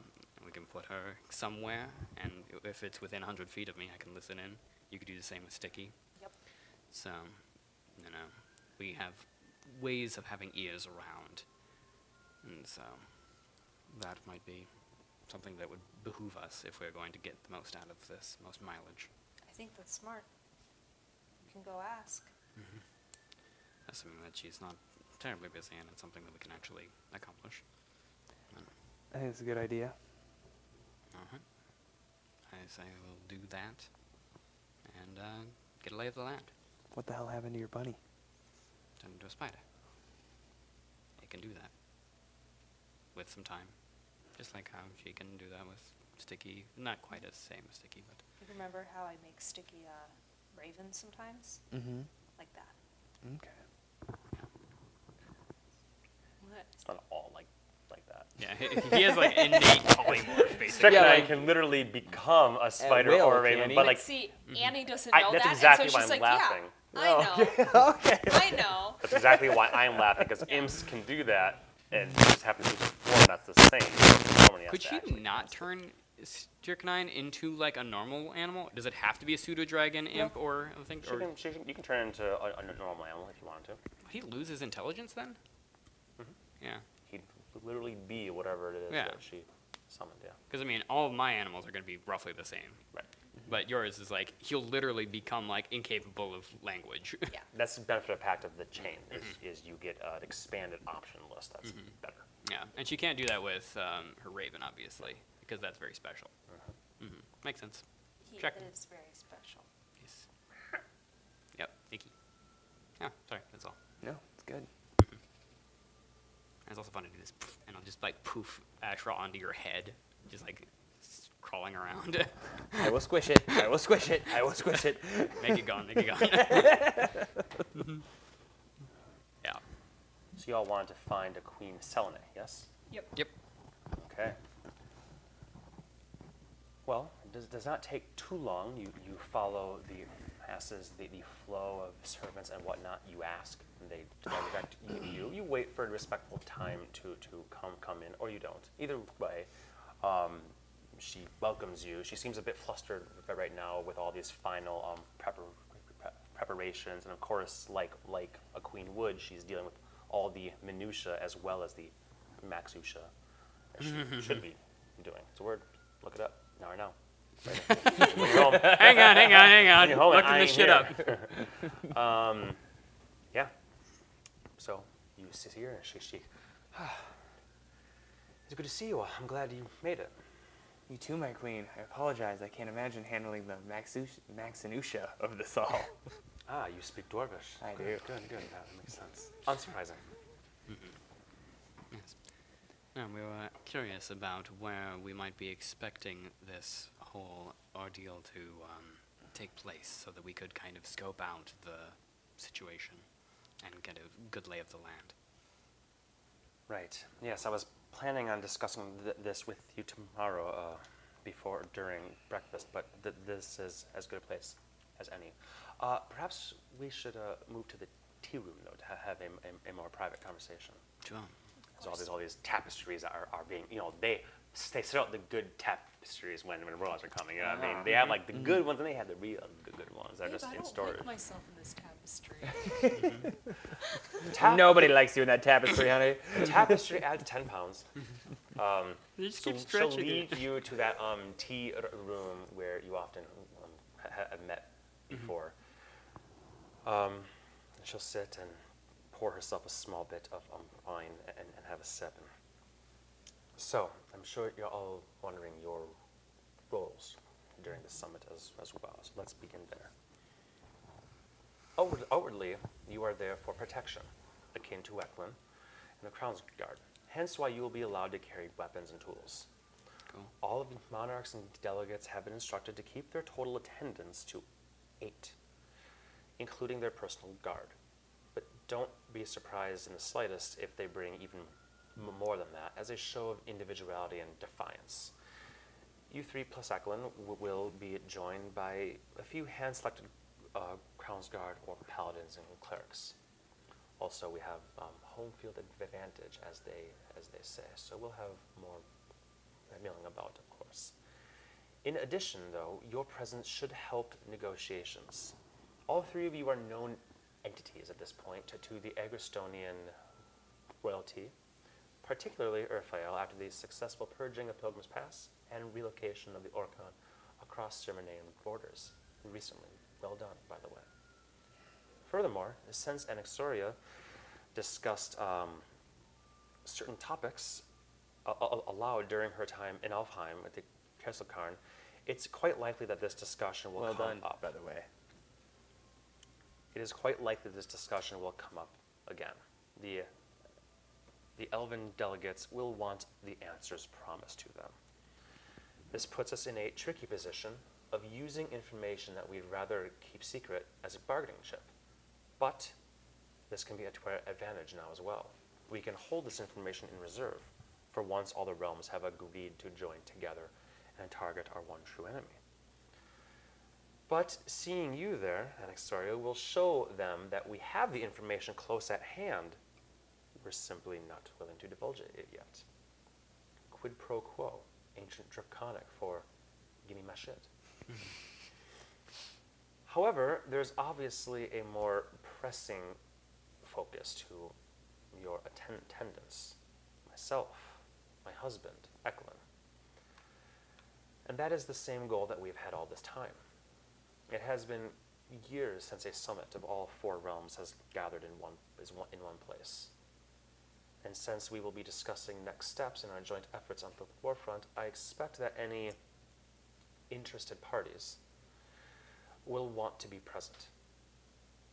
we can put her somewhere, and i- if it's within 100 feet of me, I can listen in. You could do the same with Sticky. Yep. So, you know, we have ways of having ears around. And so that might be something that would behoove us if we're going to get the most out of this, most mileage. I think that's smart. You can go ask. Assuming that she's not terribly busy and it's something that we can actually accomplish. I think it's a good idea. Uh-huh. I say we'll do that and uh, get a lay of the land. What the hell happened to your bunny? Turn into a spider. It can do that. With some time. Just like how she can do that with Sticky. Not quite as same as Sticky, but You remember how I make Sticky uh, ravens sometimes, Mm-hmm. like that. Okay. What? It's not all like like that. Yeah, he, he has like innate polymorph, basically. Strychnine like- can literally become a spider will, or a can raven, he? but But like see, Annie doesn't I- know that's that, exactly and so why she's I'm like, laughing. "Yeah, I know, okay. I know." that's exactly why I'm laughing because imps can do that, and it just happens to be a form that's the same. Could to you not turn strychnine into like a normal animal? Does it have to be a pseudo dragon, imp, or I think, She or can, she can, you can turn into a, a normal animal if you wanted to. would he loses intelligence then? Mm-hmm. Yeah, He'd literally be whatever it is Yeah. that she summoned. Yeah. because I mean, all of my animals are going to be roughly the same. Right. But yours is like he'll literally become like incapable of language. Yeah. That's the benefit of Pact of the Chain is, mm-hmm. is you get an expanded option list. That's mm-hmm. better. yeah, and she can't do that with um, her raven, obviously, because that's very special. Uh-huh. mm-hmm Makes sense. He Check. is very special. Yes. Yep. Icky. Yeah. Sorry. That's all. No, it's good. Mm-hmm. And it's also fun to do this, and I'll just like poof Ashra onto your head, just like s- crawling around. I will squish it. I will squish it. I will squish it. make it gone, make it gone. yeah. So you all wanted to find a Queen Selene, yes? Yep. Yep. Okay. Well, it does, does not take too long. You, you follow the masses, the, the flow of servants and whatnot. You ask, and they direct you, you. You wait for a respectful time to, to come, come in, or you don't. Either way, um, she welcomes you. She seems a bit flustered right now with all these final um, prepar- pre- preparations, and of course, like like a queen would, she's dealing with all the minutia as well as the maxutia as she should be doing. It's a word. Look it up. Now I know. Right when you're home, hang on, hang on, hang on. when you're home and Looking I this shit up. um, yeah. So you sit here and she, she it's good to see you. I'm glad you made it. You too, my queen. I apologize. I can't imagine handling the maxus- maxinusha of this all. Ah, you speak Dwarvish. I good, do. Good, good. That makes sense. Unsurprising. Yes. No, we were curious about where we might be expecting this whole ordeal to um, take place so that we could kind of scope out the situation and get a good lay of the land. Right. Yes, I was planning on discussing th- this with you tomorrow, uh, before or during breakfast, but th- this is as good a place as any. Uh, perhaps we should uh, move to the tea room, though, to ha- have a, a, a more private conversation. Sure. There's all these all these tapestries that are, are being, you know, they they set out the good tapestries when when royals are coming. You know what I mean? They have like the good ones, and they have the real good, good ones. They're Babe, just I in don't storage. like myself in this tapestry. Tap- Nobody likes you in that tapestry, honey. Tapestry adds 10 pounds. Um, You just she'll, keep she'll stretching lead it. you to that um, tea r- room where you often um, ha- ha- have met before. Um, she'll sit and pour herself a small bit of um, wine and, and have a sip. So, I'm sure you're all wondering your roles during the summit as, as well. So let's begin there. Outward, outwardly, you are there for protection, akin to Eklund and the Crown's Guard. Hence why you will be allowed to carry weapons and tools. Cool. All of the monarchs and delegates have been instructed to keep their total attendance to eight, including their personal guard. But don't be surprised in the slightest if they bring even more than that, as a show of individuality and defiance. You three plus Eklund will be joined by a few hand-selected uh, Crown's Guard or paladins and clerics. Also, we have um, home field advantage, as they as they say. So we'll have more milling about, of course. In addition, though, your presence should help negotiations. All three of you are known entities at this point to, to the Agristonian royalty, particularly Urfael after the successful purging of Pilgrim's Pass and relocation of the Orkhan across Ceremonian borders recently. Well done, by the way. Furthermore, since Anaxoria discussed um, certain topics a- a- aloud during her time in Elfheim at the Castle Karn, it's quite likely that this discussion will Well come done, up. by the way. It is quite likely this discussion will come up again. The, the elven delegates will want the answers promised to them. This puts us in a tricky position of using information that we'd rather keep secret as a bargaining chip. But this can be to advantage now as well. We can hold this information in reserve for once all the realms have agreed to join together and target our one true enemy. But seeing you there, Anaxario, will show them that we have the information close at hand. We're simply not willing to divulge it yet. Quid pro quo, ancient draconic for give me my shit. However, there's obviously a more pressing focus to your atten- attendants, myself, my husband, Eklund. And that is the same goal that we've had all this time. It has been years since a summit of all four realms has gathered in one, is one, in one place. And since we will be discussing next steps in our joint efforts on the forefront, I expect that any interested parties will want to be present.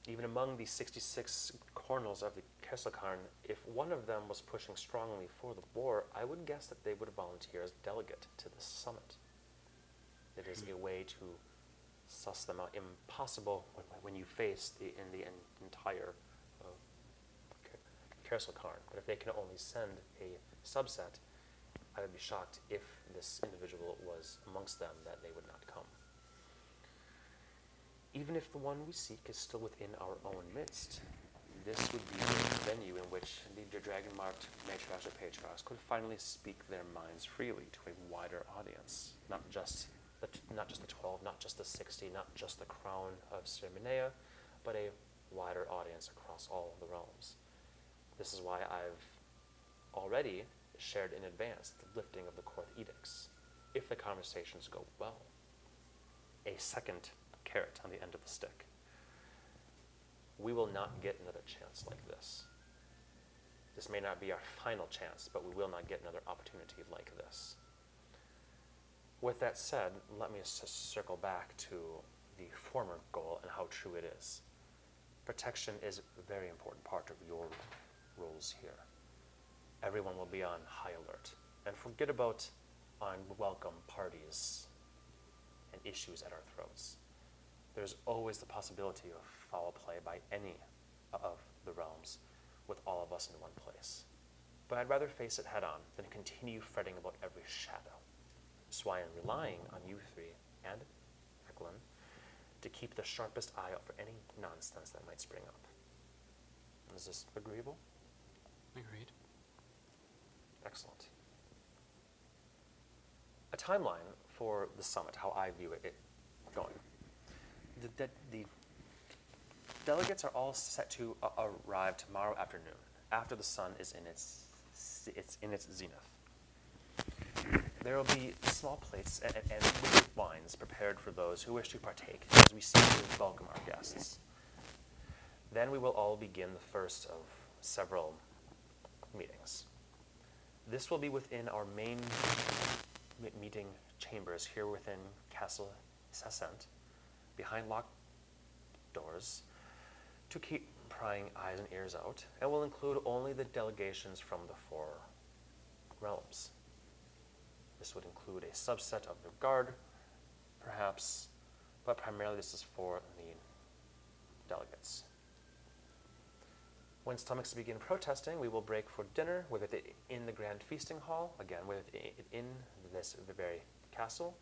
Even among the 66 cornels of the Kesselkarn, if one of them was pushing strongly for the war, I would guess that they would volunteer as delegate to the summit. It is a way to suss them out. Impossible when, you face the in the en- entire uh, Kerselkarn. But if they can only send a subset, I would be shocked if this individual was amongst them that they would not come. Even if the one we seek is still within our own midst, this would be the venue in which the dragon marked matriarchs or patriarchs could finally speak their minds freely to a wider audience, not just the, t- not just the 12, not just the 60, not just the crown of Serminea, but a wider audience across all the realms. This is why I've already shared in advance the lifting of the Korth edicts, if the conversations go well. A second carrot on the end of the stick. We will not get another chance like this. This may not be our final chance, but we will not get another opportunity like this. With that said, let me s- circle back to the former goal and how true it is. Protection is a very important part of your roles here. Everyone will be on high alert. And forget about unwelcome parties and issues at our throats. There's always the possibility of foul play by any of the realms with all of us in one place. But I'd rather face it head on than continue fretting about every shadow. So I am relying on you three and Eklund to keep the sharpest eye out for any nonsense that might spring up. Is this agreeable? Agreed. Excellent. A timeline for the summit, how I view it, it going. The, the, delegates are all set to a- arrive tomorrow afternoon, after the sun is in its, it's in its zenith. There will be small plates and, and, and wines prepared for those who wish to partake as we seek to welcome our guests. Then we will all begin the first of several meetings. This will be within our main meeting chambers here within Castle Sassent, behind locked doors, to keep prying eyes and ears out, and will include only the delegations from the four realms. This would include a subset of the guard, perhaps, but primarily this is for the delegates. When stomachs begin protesting, we will break for dinner, whether it in the grand feasting hall, again, whether it in this very castle,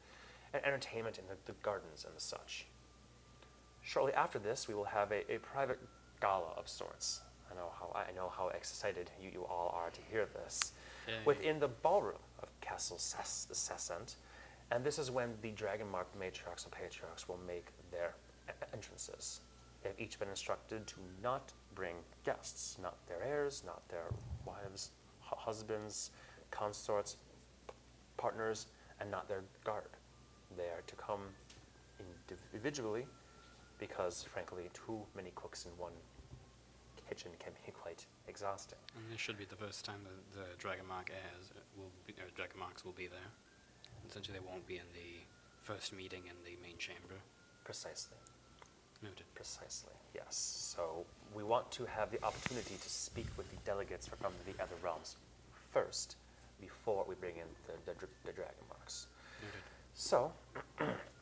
and entertainment in the, the gardens and the such. Shortly after this, we will have a, a private gala of sorts. I know how I know how excited you, you all are to hear this. Yay. Within the ballroom of Castle Sassent, and this is when the dragon marked matriarchs and patriarchs will make their entrances. They have each been instructed to not bring guests, not their heirs, not their wives, hu- husbands, consorts, p- partners, and not their guard. They are to come individually because, frankly, too many cooks in one kitchen can be quite exhausting. And this should be the first time that the Dragon Mark heirs uh, will be, or Dragon Marks will be there. Essentially, they won't be in the first meeting in the main chamber. Precisely. Noted. Precisely, yes. So we want to have the opportunity to speak with the delegates from the other realms first, before we bring in the, the, the dragon marks. Noted. So,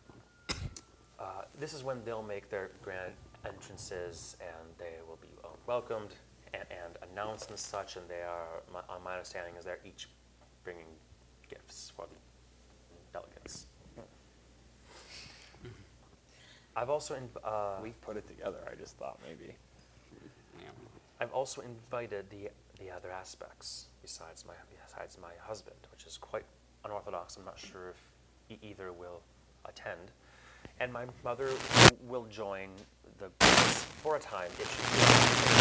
this is when they'll make their grand entrances and they will be uh, welcomed and, and announced and such. And they are, my, uh, my understanding is they're each bringing gifts for the delegates. I've also in, uh, we put it together. I just thought maybe. Yeah. I've also invited the the other aspects besides my besides my husband, which is quite unorthodox. I'm not sure if e- either will attend, and my mother will join the for a time if she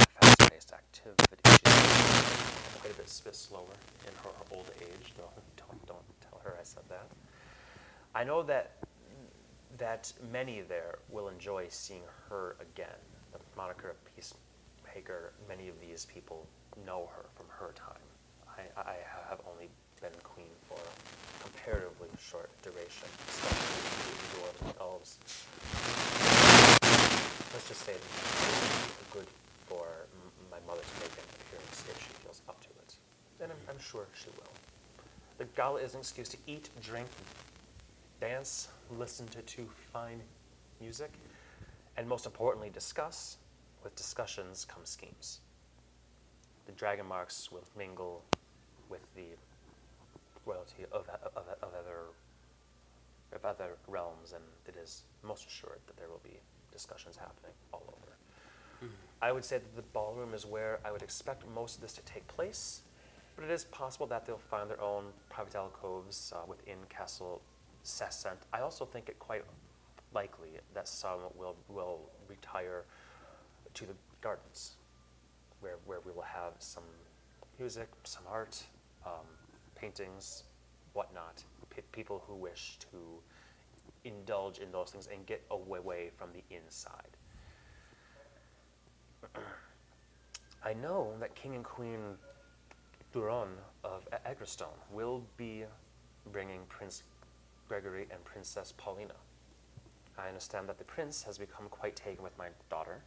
a fast-paced activity. She's quite a bit, slower in her, old age. Though don't don't tell her I said that. I know that that many there will enjoy seeing her again. The moniker of peacemaker, many of these people know her from her time. I, I have only been queen for comparatively short duration, especially elves. Let's just say good for m- my mother to make an appearance if she feels up to it. And I'm, I'm sure she will. The gala is an excuse to eat, drink, dance, listen to, to fine music, and most importantly, discuss. With discussions come schemes. The dragon marks will mingle with the royalty of, of, of other of other realms, and it is most assured that there will be discussions happening all over. I would say that the ballroom is where I would expect most of this to take place, but it is possible that they'll find their own private alcoves uh, within Castle Sessent. I also think it quite likely that some will, will retire to the gardens, where, where we will have some music, some art, um, paintings, whatnot. P- people who wish to indulge in those things and get away, from the inside. I know that King and Queen Duron of Eggerstone will be bringing Prince Gregory and Princess Paulina. I understand that the prince has become quite taken with my daughter,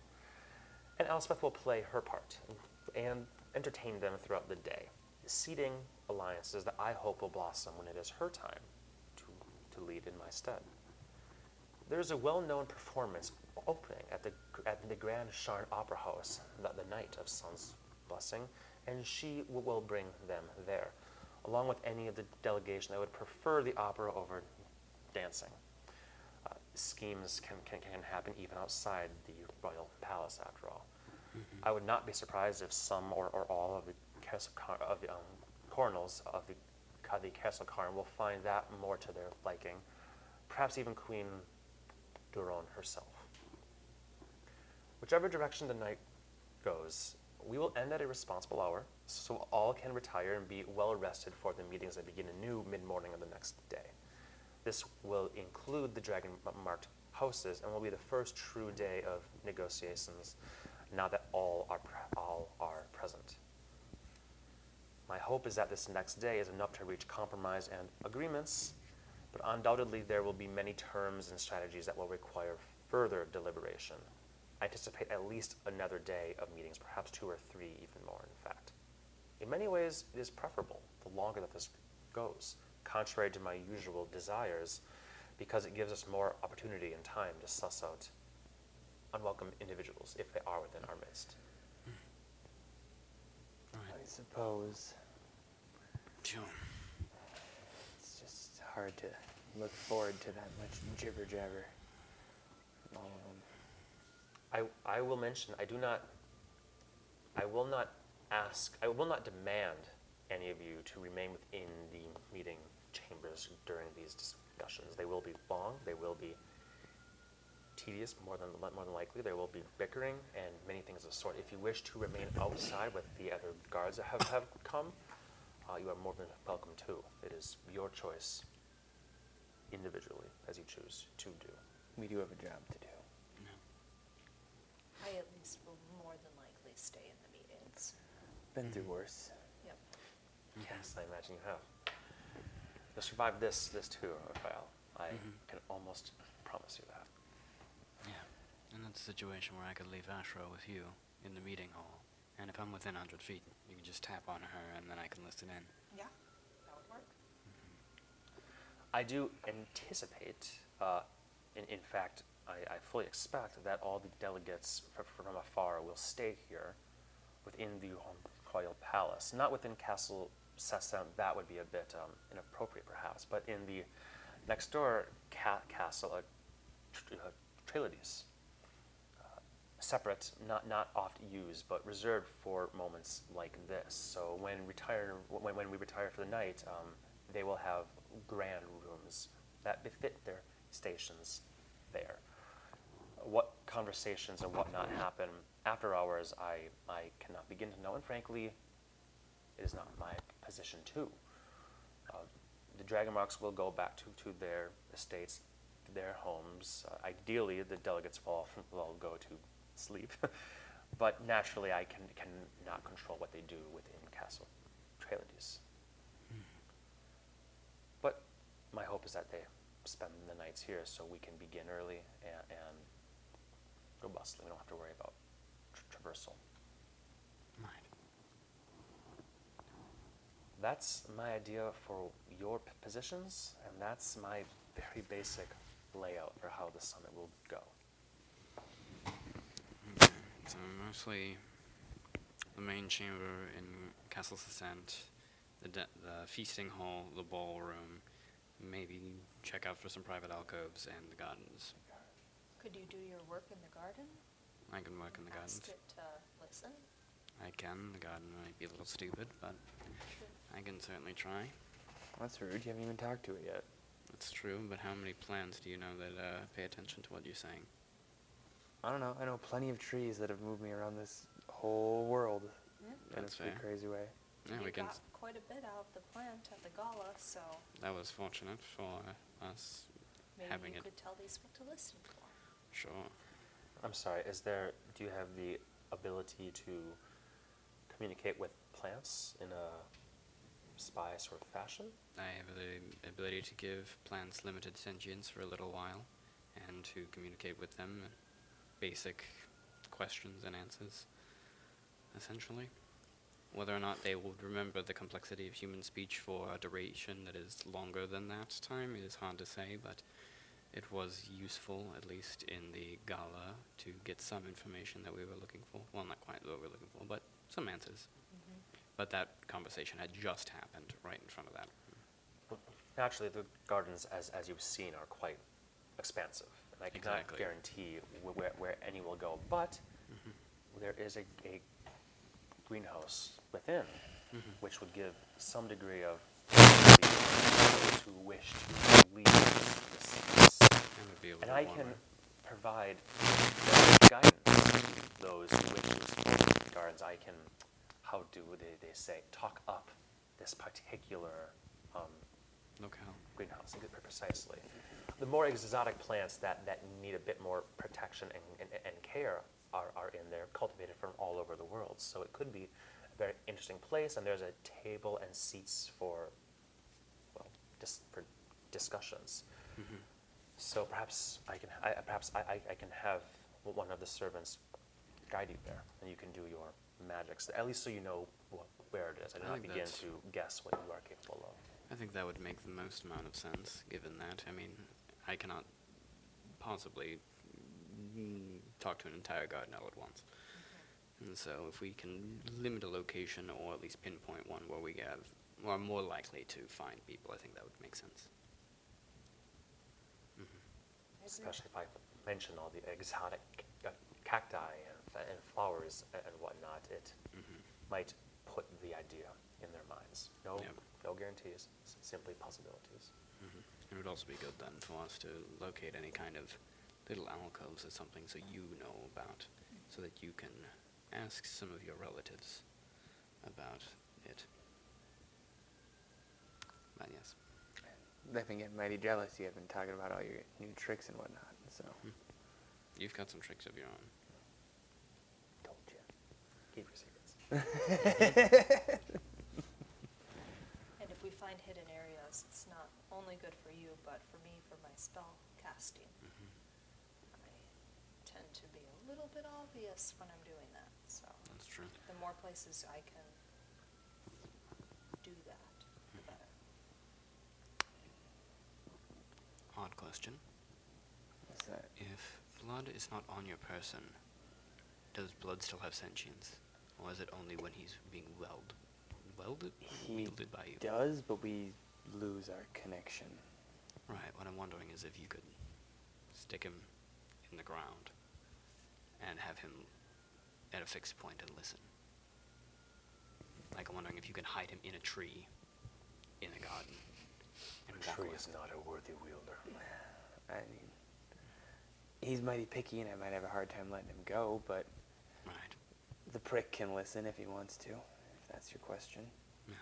and Elspeth will play her part and entertain them throughout the day, seeding alliances that I hope will blossom when it is her time to, to lead in my stead. There is a well-known performance opening at the at the Grand Sharn Opera House the, the night of Sun's blessing, and she w- will bring them there, along with any of the delegation that would prefer the opera over dancing. Uh, schemes can, can, can happen even outside the royal palace, after all. I would not be surprised if some or, or all of the car- of the um, coronals of the, the castle Karn will find that more to their liking, perhaps even Queen Duron herself. Whichever direction the night goes, we will end at a responsible hour, so all can retire and be well rested for the meetings that begin anew mid morning of the next day. This will include the dragon marked houses and will be the first true day of negotiations now that all are, pre- all are present. My hope is that this next day is enough to reach compromise and agreements, but undoubtedly there will be many terms and strategies that will require further deliberation. I anticipate at least another day of meetings, perhaps two or three, even more, in fact. In many ways, it is preferable the longer that this goes, contrary to my usual desires, because it gives us more opportunity and time to suss out unwelcome individuals if they are within our midst. Hmm. I suppose Sure. It's just hard to look forward to that much jibber jabber. them. I, I will mention, I do not, I will not ask, I will not demand any of you to remain within the meeting chambers during these discussions. They will be long, they will be tedious, more than, more than likely. There will be bickering and many things of the sort. If you wish to remain outside with the other guards that have, have come, uh, you are more than welcome to. It is your choice individually as you choose to do. We do have a job to do. I at least will more than likely stay in the meetings. Been through worse. Yep. Yes, I imagine you have. You'll survive this, this too, Raphael. I Mhm. can almost promise you that. Yeah. And that's a situation where I could leave Ashra with you in the meeting hall. And if I'm within 100 feet, you can just tap on her and then I can listen in. Yeah, that would work. I do anticipate, uh, in, in fact, I, I fully expect that all the delegates fr- from afar will stay here within the royal palace, not within Castle Sassan. That would be a bit um, inappropriate, perhaps, but in the next door ca- castle, uh, tr- uh, Trailedes uh, separate, not not oft used, but reserved for moments like this. So when retire, when, when we retire for the night, um, they will have grand rooms that befit their stations there. What conversations and whatnot happen after hours, I I cannot begin to know, and frankly, it is not my position to. Uh, the dragon marks will go back to, to their estates, their homes. Uh, ideally, the delegates will will go to sleep. but naturally, I can cannot control what they do within Castle Trailedes. But my hope is that they spend the nights here so we can begin early and, and robustly. We don't have to worry about tr- traversal. Right. That's my idea for your p- positions, and that's my very basic layout for how the summit will go. Okay, so mostly the main chamber in Castle Sassent, the, de- the feasting hall, the ballroom, maybe check out for some private alcoves and the gardens. Could you do your work in the garden? I can work in the gardens. Ask it to listen? I can. The garden might be a little stupid, but I can certainly try. That's rude. You haven't even talked to it yet. That's true, but how many plants do you know that uh, pay attention to what you're saying? I don't know. I know plenty of trees that have moved me around this whole world Yeah. in a pretty fair. crazy way. Yeah, you we can. got quite a bit out of the plant at the gala, so That was fortunate for us maybe having you it. could tell these what to listen for. Sure. I'm sorry, is there, do you have the ability to communicate with plants in a spy sort of fashion? I have the ability to give plants limited sentience for a little while and to communicate with them basic questions and answers, essentially. Whether or not they will remember the complexity of human speech for a duration that is longer than that time is hard to say, but it was useful, at least in the gala, to get some information that we were looking for. Well, not quite what we were looking for, but some answers. Mm-hmm. But that conversation had just happened right in front of that. Naturally, the gardens, as, as you've seen, are quite expansive. And I cannot Exactly. guarantee wh- where, where any will go, but there is a, a greenhouse within, which would give some degree of those who wish to leave this, this And would be a And little I warmer. can provide direct guidance to those who wish to gardens. I can, how do they, they say, talk up this particular um, locale. greenhouse, and get by precisely. The more exotic plants that, that need a bit more protection and, and, and care are, are in there, cultivated from all over the world. So it could be a very interesting place, and there's a table and seats for, well, dis, for discussions. Mm-hmm. So perhaps I can, I, perhaps I, I, can have one of the servants guide you there, and you can do your magics, at least so you know what, where it is. I not begin to guess what you are capable of. I think that would make the most amount of sense, given that. I mean, I cannot possibly mm, talk to an entire garden all at once. And so, if we can limit a location or at least pinpoint one where we have, are more likely to find people, I think that would make sense. Mhm. Especially if I mention all the exotic uh, cacti and, f- and flowers a- and whatnot, it Mhm. might put the idea in their minds. No, Yep. no guarantees, s- simply possibilities. Mhm. It would also be good then for us to locate any kind of little alcoves or something so you know about, so that you can ask some of your relatives about it. But yes, They've been getting mighty jealous. You have been talking about all your new tricks and whatnot. So you've got some tricks of your own. Told you. Keep your secrets. And if find hidden areas, it's not only good for you, but for me, for my spell casting. Mm-hmm. I tend to be a little bit obvious when I'm doing that, so That's true. the more places I can do that, the mm-hmm. better. Odd question. what's that? If blood is not on your person, does blood still have sentience? Or is it only when he's being weld, welded? He Wielded by you? does, but we lose our connection. Right, what I'm wondering is if you could stick him in the ground and have him at a fixed point and listen. Like, I'm wondering if you can hide him in a tree in a garden. And walk Tree is not a worthy wielder. I mean, he's mighty picky, and I might have a hard time letting him go, but Right. the prick can listen if he wants to, that's your question, Yes.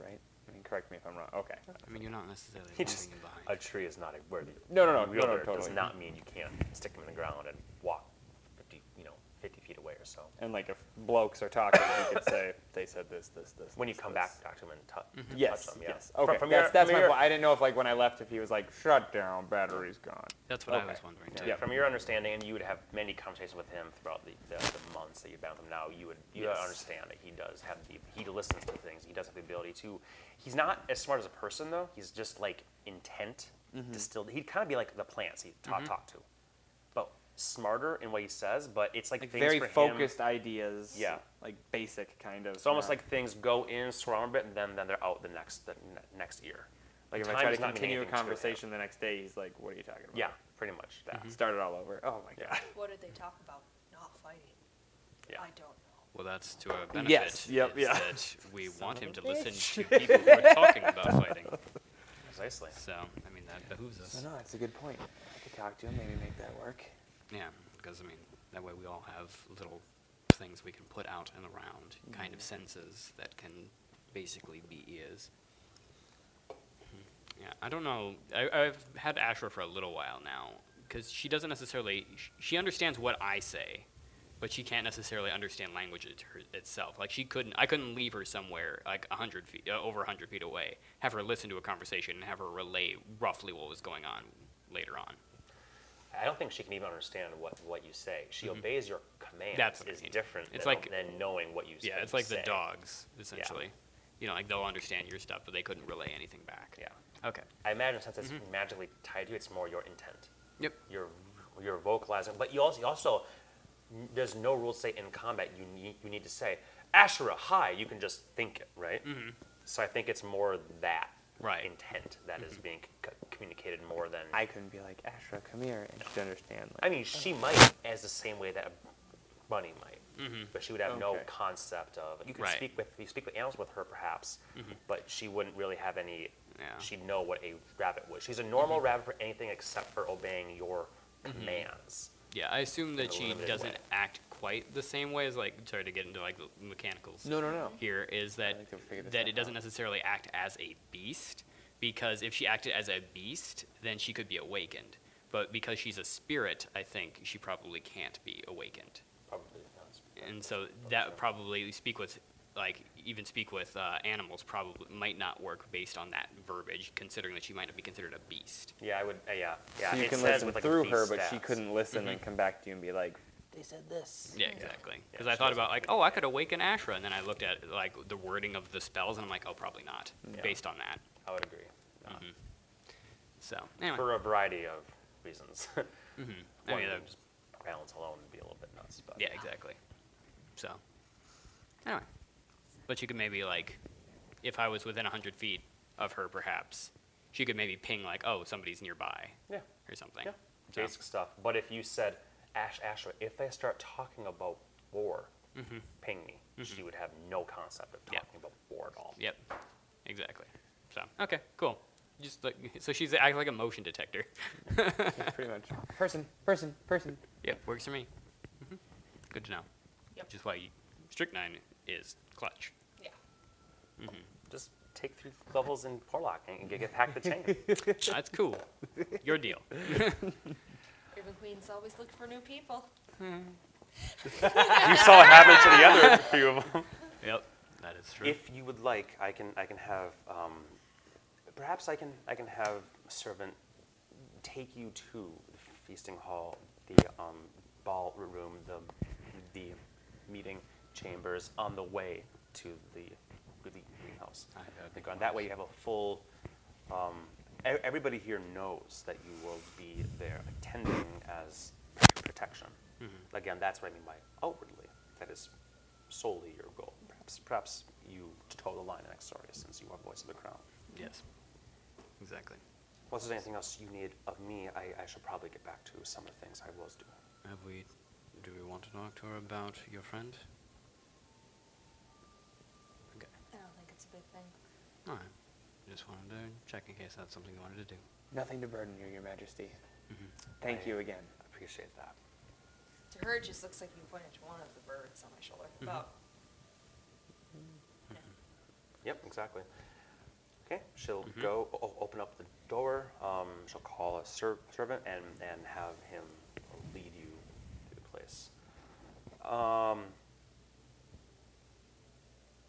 right? I mean, correct me if I'm wrong. Okay. I mean, you're not necessarily He leaving just, him behind. a tree is not a worthy No, no, no, no, no, wielder. Does not mean you can't stick him in the ground and walk 50, you know, 50 feet away or so. And like if blokes are talking, you could say they said this, this, this. When you this, come this. back, talk to him and tou- touch Yes. them. Yeah. Yes. From- Okay. From, that's your, that's from my your, point. I didn't know if like when I left, if he was like shut down, battery's gone. That's what I was wondering, Yeah, too. Yeah. From your understanding, and you would have many conversations with him throughout the, the, the months that you've been with him now, you would you Yes. understand that he does have the he listens to things. He does have the ability to. He's not as smart as a person though. He's just like intent mm-hmm. distilled. He'd kind of be like the plants he talk mm-hmm. talk to, but smarter in what he says. But it's like, Like things very for him- focused ideas. Yeah. Like basic kind of. It's almost not- like things go in, swirl a bit, and then then they're out the next the ne- next year. like if time I try to continue a anything to him. conversation the next day, he's like, "What are you talking about?" Yeah, pretty much that. Mm-hmm. Start it all over. Oh my Yeah. god. What did they talk about? Not fighting. Yeah. I don't know. Well, that's to our benefit. Yes, yep, is yeah. That we want him to listen to people who are talking about fighting. Precisely. So, I mean, that behooves us. So no, that's a good point. I could talk to him, maybe make that work. Yeah, because I mean, that way we all have little things we can put out and around, kind of senses that can basically be ears. Mhm. Yeah, I don't know. I, I've had Ashra for a little while now because she doesn't necessarily. sh- She understands what I say, but she can't necessarily understand language it, her, itself. Like she couldn't. I couldn't leave her somewhere like a hundred feet, uh, over a hundred feet away, have her listen to a conversation and have her relay roughly what was going on later on. I don't think she can even understand what, what you say. She obeys your commands. Mm-hmm. That's what I is mean. different It's than, like- than knowing what you Yeah, it's like the dogs, essentially. Yeah. You know, like they'll understand your stuff, but they couldn't relay anything back. Yeah. Okay. I imagine since it's Mm-hmm. magically tied to you, it's more your intent. Yep. You're you're vocalizing, but you also you also there's no rules say in combat you need you need to say Ashra hi. You can just think it, right? Mm-hmm. So I think it's more that Right. Mm-hmm. intent that is being c- communicated more than I couldn't be like, Ashra, come here, and she'd understand. Like, I mean, she might as the same way that a bunny might, but she would have no concept of. You could Mm-hmm. Right. Mm-hmm. speak with you speak with animals with her perhaps, but she wouldn't really have any. Yeah. Mm-hmm. She'd know what a rabbit would. She's a normal rabbit for anything except for obeying your commands. Yeah, I assume that she limited doesn't way. act quite the same way as like sorry to get into like the mechanicals. no, no, no. Here is that like to figure this that stuff it doesn't out. necessarily act as a beast because if she acted as a beast, then she could be awakened. But because she's a spirit, I think she probably can't be awakened. Probably not. and so that probably speak with like even speak with uh, animals probably might not work based on that verbiage considering that she might not be considered a beast Yeah, I would. Uh, yeah, yeah. So you it can says listen with, like, through beast her, but she couldn't listen Mm-hmm. and come back to you and be like, they said this. yeah exactly Yeah, because i thought about like oh i could awaken ashra and then i looked at like the wording of the spells and i'm like oh probably not Yeah. based on that I would agree. No. Mm-hmm. so anyway For a variety of reasons. mhm. I One mean, that- just balance alone would be a little bit nuts. But yeah exactly so anyway but she could maybe like if i was within 100 feet of her perhaps she could maybe ping like oh somebody's nearby Yeah. or something Yeah, So- basic stuff. But if you said, Ash, Ashra, if they start talking about war, ping me, she would have no concept of Mm-hmm. Yeah. talking about war at all. Yep, exactly. So okay, cool. Just like so, she's act like a motion detector. Yeah, pretty much. Person, person, person. yep, works for me. hmm Good to know. Yep. Which is why you, strychnine is clutch. Yeah. Just take three levels in Warlock and get, get hack the chain. That's cool. Your deal. Raven Queen's always looked for new people. you saw what happened to the other few of them. Yep, that is true. If you would like, I can I can have um, perhaps I can I can have a servant take you to the feasting hall, the um, ballroom, the the meeting chambers on the way to the the greenhouse. I- Think on that way you have a full. Um, e- everybody here knows that you will be there attending as protection. again, that's what I mean by outwardly. That is solely your goal. Perhaps, perhaps you toe the line in Exoria since you are voice of the crown. Yes. Exactly. If there's anything else you need of me, I, I should probably get back to some of the things I was doing. Have we? Do we want to talk to her about your friend? Okay. I don't think it's a big thing. All right. Just wanted to check in case that's something you wanted to do. Nothing to burden you, Your Majesty. Mhm. Thank I you again. Appreciate that. To her, it just looks like you pointed to one of the birds on my shoulder. About Yep, exactly. Okay, she'll Mhm. go o- open up the door. Um, she'll call a ser- servant and, and have him lead you to the place. Um,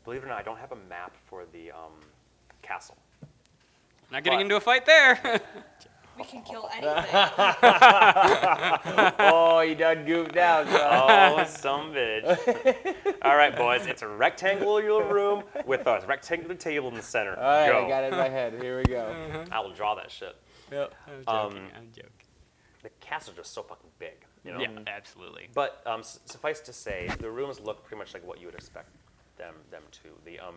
believe it or not, I don't have a map for the um, castle. Not getting But- into a fight there. we can kill anything. oh, you done goofed out, son. Oh, some bitch. All right, boys, it's a rectangular room with a rectangular table in the center. All right, Go. I got it in my head. Here we go. I will draw that shit. Yep. I'm Um, joking. I'm joking. The castle's just so fucking big, you know? Yeah, absolutely. But um, s- suffice to say, the rooms look pretty much like what you would expect them them to. The um,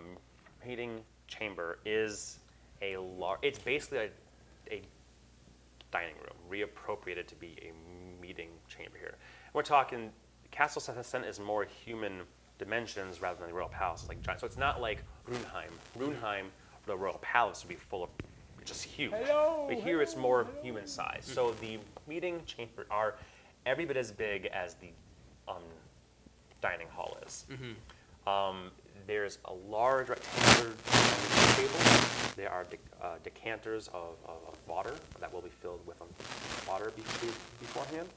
meeting chamber is a large. It's basically a, a dining room reappropriated to be a meeting chamber here. We're talking Castle Sethesen is more human dimensions rather than the royal palace. It's like giant. So it's not like Runheim. Runheim, the royal palace would be full of just huge. Hello, but here it's more human size. So the meeting chamber are every bit as big as the um, dining hall is. Um, there's a large rectangular table. There are dec- uh, decanters of, of, of water that will be filled with um, water be- be- beforehand.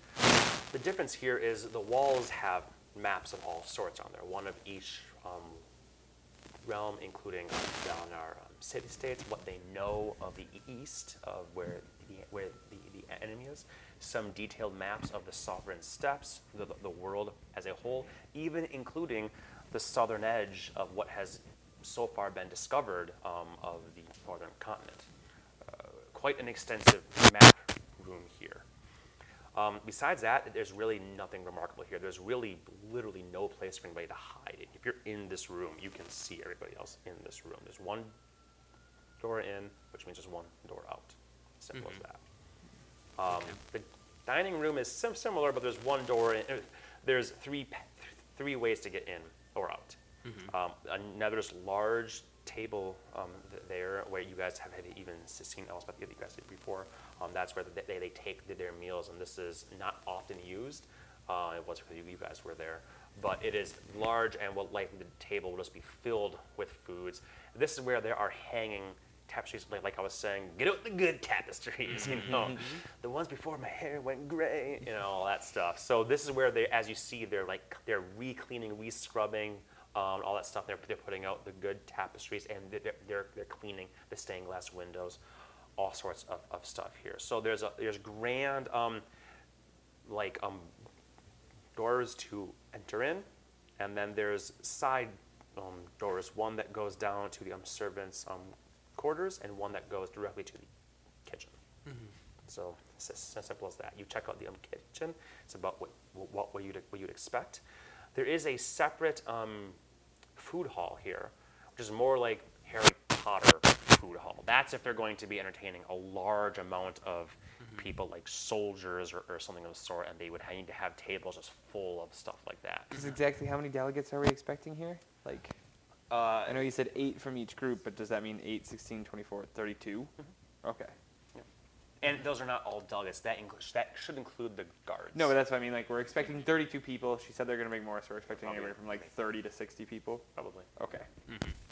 The difference here is the walls have maps of all sorts on there, one of each um, realm, including um, down our um, city states, what they know of the east, of where the, where the, the enemy is, some detailed maps of the sovereign steppes, the, the world as a whole, even including the southern edge of what has so far been discovered um, of the northern continent. Uh, quite an extensive map room here. Um, besides that, there's really nothing remarkable here. There's really, literally no place for anybody to hide. If you're in this room, you can see everybody else in this room. There's one door in, which means there's one door out. Simple as that. Um, The dining room is sim- similar, but there's one door in. uh, There's three, pa- three ways to get in or out. Um, another large table um, there where you guys have had even seen Elspeth that you guys did before. Um, that's where they, they take their meals, and this is not often used. Uh, it was for you, you guys were there, but it is large, and what likely the table will just be filled with foods. This is where there are hanging tapestries, like, like I was saying, get out the good tapestries, you know, the ones before my hair went gray, you know, all that stuff. So this is where they, as you see, they're like they're re-cleaning, re-scrubbing, um, all that stuff. They're, they're putting out the good tapestries, and they're, they're, they're cleaning the stained glass windows, all sorts of, of stuff here. So there's a there's grand um, like um, doors to enter in, and then there's side um, doors. One that goes down to the um, servants' um, quarters, and one that goes directly to the kitchen. So it's as simple as that. You check out the um, kitchen. It's about what what, what you'd what you'd expect. There is a separate um, food hall here, which is more like Harry Potter food hall. That's if they're going to be entertaining a large amount of people, like soldiers or, or something of the sort, and they would need to have tables just full of stuff like that. This is exactly how many delegates are we expecting here? Like, Uh, I know you said eight from each group, but does that mean 8, 16, 24, 32? Mm-hmm. Okay. and those are not all delegates. That English that should include the guards. No, but that's what I mean. Like, we're expecting 32 people. She said they're going to make more, so we're expecting Okay. anywhere from like 30 to 60 people. probably. Okay.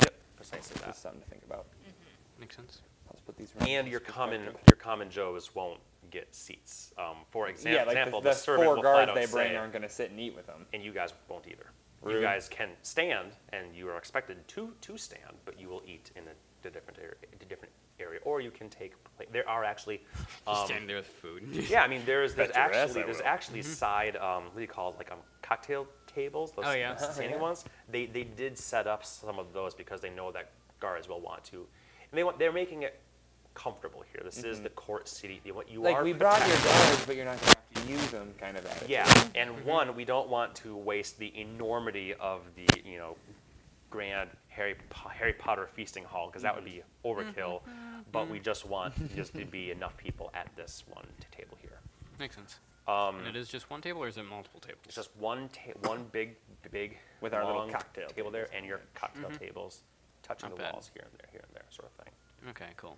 Yep, precisely that. Just something to think about. Makes sense. Let's put these. and around your common perspective. your common Joes won't get seats. Um, for exam- yeah, like example, the, the, the servant four will flat guards out they bring say, aren't going to sit and eat with them. and you guys won't either. You guys can stand, and you are expected to to stand, but you will eat in a, a different area, a different area, or you can take. pla- There are actually. Um, standing there with food. yeah, I mean, there's there's Bet your ass actually there's actually side um, what do you call it like um cocktail tables those Oh, yeah. standing Yeah. ones. They they did set up some of those because they know that guards will want to, and they want they're making it comfortable here. This is mm-hmm. the court city. What you Like, are we brought your protected. guards, but you're not going to have to use them kind of attitude. Yeah, and mm-hmm. one, we don't want to waste the enormity of the you know grand Harry Po- Harry Potter feasting hall because that would be overkill. Mm-hmm. But we just want just to be enough people at this one t- table here. Makes sense. Um, and it is just one table, or is it multiple tables? It's just one ta- one big big With our little cocktail table there and your cocktail tables touching Not the bad. walls here and there here and there sort of thing. Okay, cool.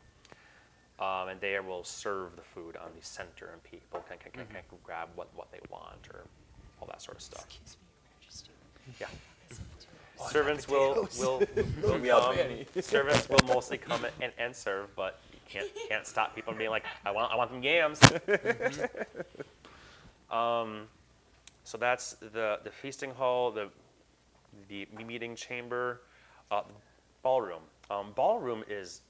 Um, and they will serve the food on the center, and people can, can, can, can grab what, what they want or all that sort of stuff. Excuse me, Your Majesty. Yeah. This is too- Servants will will, will We all come. Servants will mostly come and, and serve, but you can't can't stop people from being like, I want I want them yams. um, so that's the the feasting hall, the the meeting chamber, uh, ballroom. Um, ballroom is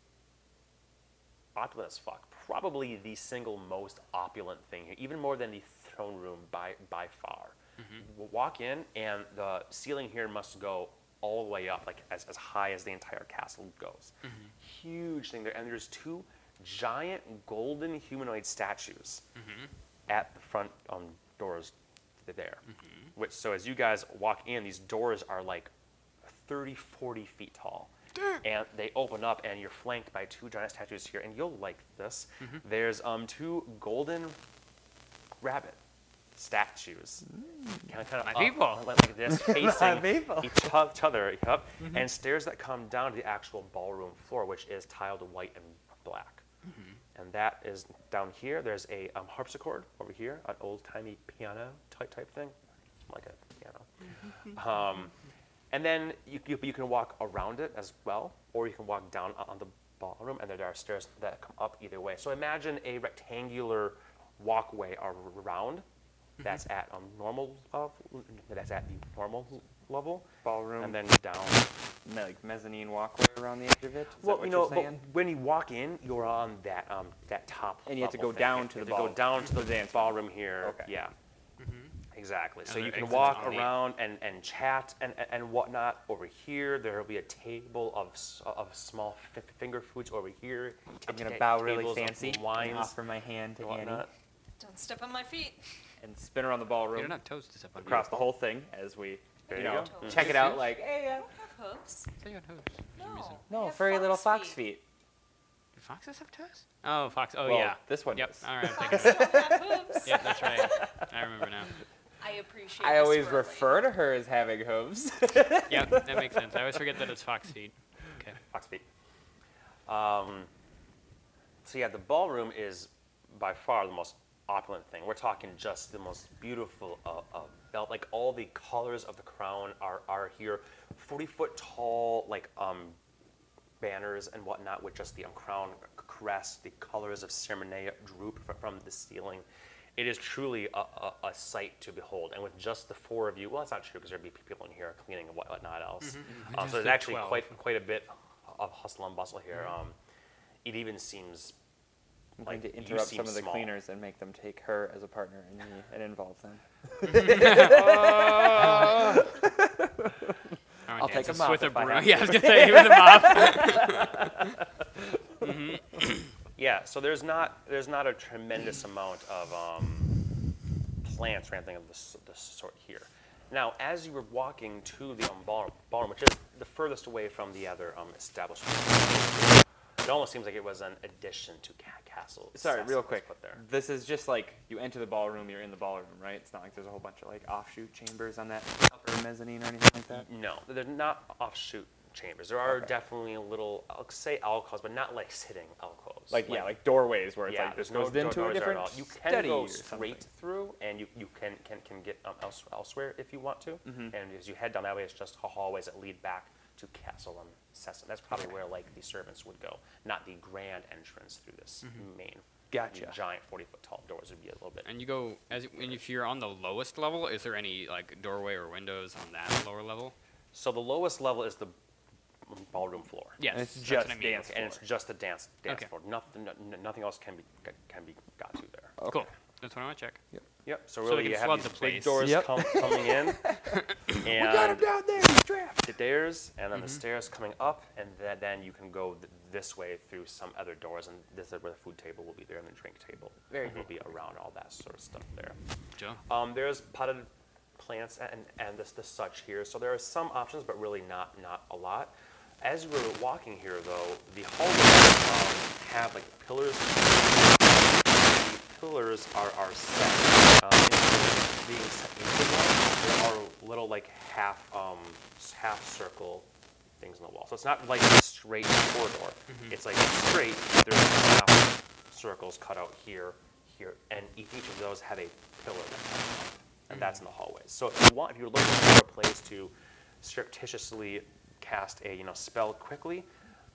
opulent as fuck. Probably the single most opulent thing here, even more than the throne room by by far. Mm-hmm. W- Walk in, and the ceiling here must go all the way up, like as, as high as the entire castle goes. Mm-hmm. Huge thing there, and there's two giant golden humanoid statues mm-hmm. at the front um, doors th- there. Which so as you guys walk in, these doors are like 30, 40 feet tall. And they open up, and you're flanked by two giant statues here. And you'll like this. There's um, two golden rabbit statues, kind of, kind of My up, people. like, like this, facing people. each each other. Yep. And stairs that come down to the actual ballroom floor, which is tiled white and black. And that is down here. There's a um, harpsichord over here, an old timey piano type type thing, like a piano. Um, and then you, you, you can walk around it as well, or you can walk down on the ballroom, and there are stairs that come up either way. So imagine a rectangular walkway ar- around. That's at um, normal. That's at the normal level, Ballroom. and then down like mezzanine walkway around the edge of it. Is well, you know, but when you walk in, you're on that um, that top. And you have to go thing. down to the go ball- down to the dance ballroom here. Okay. Yeah. Exactly. So you can walk around and, and chat and, and, and whatnot. Over here, there will be a table of, s- of small f- finger foods. Over here, I'm gonna bow really tables of fancy and wines offer my hand to and Annie. whatnot. Don't step on my feet. and spin around the You ballroom don't have toes to step on. across the whole thing as we There you you know go. check it out. Like, hey, I yeah. don't have hooves. So you got toes. for some No. reason. I No, have furry little fox fox feet. Do foxes have toes? Oh, fox. Oh Well, yeah. this one Yep. does. All right. I'm Fox thinking. don't have hooves. yep, that's right. I remember now. I appreciate I always swirling. refer to her as having hooves. Yep, that makes sense. I always forget that it's fox feet. Okay. Fox feet. Um, so yeah, the ballroom is by far the most opulent thing. We're talking just the most beautiful uh, uh, belt. Like all the colors of the crown are, are here. Forty foot tall, like um, banners and whatnot with just the um, crown crest. The colors of Ceremoniea droop from the ceiling. It is truly a, a, a sight to behold. And with just the four of you, well, that's not true because there'd be people in here cleaning and what- whatnot else. Um, Just so there's actually 12. quite quite a bit of hustle and bustle here. Um, it even seems I'm going Like, to you interrupt seem some of the small. cleaners and make them take her as a partner and me and involve them. I'll take a mop with a broom. Yeah, I was gonna say with a mop. yeah. So there's not there's not a tremendous amount of um, plants or anything of this, this sort here. Now, as you were walking to the um, ball, ballroom, which is the furthest away from the other um, establishment, it almost seems like it was an addition to Ca- Castle. Sorry, real quick. This is just like you enter the ballroom, you're in the ballroom, right? It's not like there's a whole bunch of like offshoot chambers on that upper mezzanine or anything like that. No, they're not offshoot chambers. There are Okay. definitely a little, I'll say alcoves, but not like sitting alcoves. Like, yeah, like doorways where it's yeah, like this goes no into doors a at different all. You can study go straight through, and you, you can can, can get um, else, elsewhere if you want to. Mm-hmm. And as you head down that way, it's just hallways that lead back to Castle um, Sassent. That's probably where like the servants would go, not the grand entrance through this main. Mm-hmm. Gotcha. Giant forty foot tall doors would be a little bit. And you go as and if you're on the lowest level, is there any like doorway or windows on that lower level? So the lowest level is the ballroom floor. Yes, it's that's just what I mean. dance and it's just a dance dance Okay. floor. Nothing, no- nothing else can be can be got to there. Cool. That's what I want to check. Yep. So So we really, can you have these the big place. doors Yep. come, coming in, and we got him down there. He's trapped. stairs, and then Mm-hmm. the stairs coming up, and then, then you can go th- this way through some other doors, and this is where the food table will be there, and the drink table Very will be around all that sort of stuff there. Joe. Um, there's potted plants and, and this, this such here, so there are some options, but really not not a lot. As we're walking here, though, the hallways um, have like pillars. The pillars are, are set. Um, being set into one, there are little like half um, half circle things in the wall. So it's not like a straight corridor. It's like straight. There's half circles cut out here, here, and each each of those have a pillar that and that's in the hallways. So if you want, if you're looking for a place to surreptitiously cast a you know spell quickly,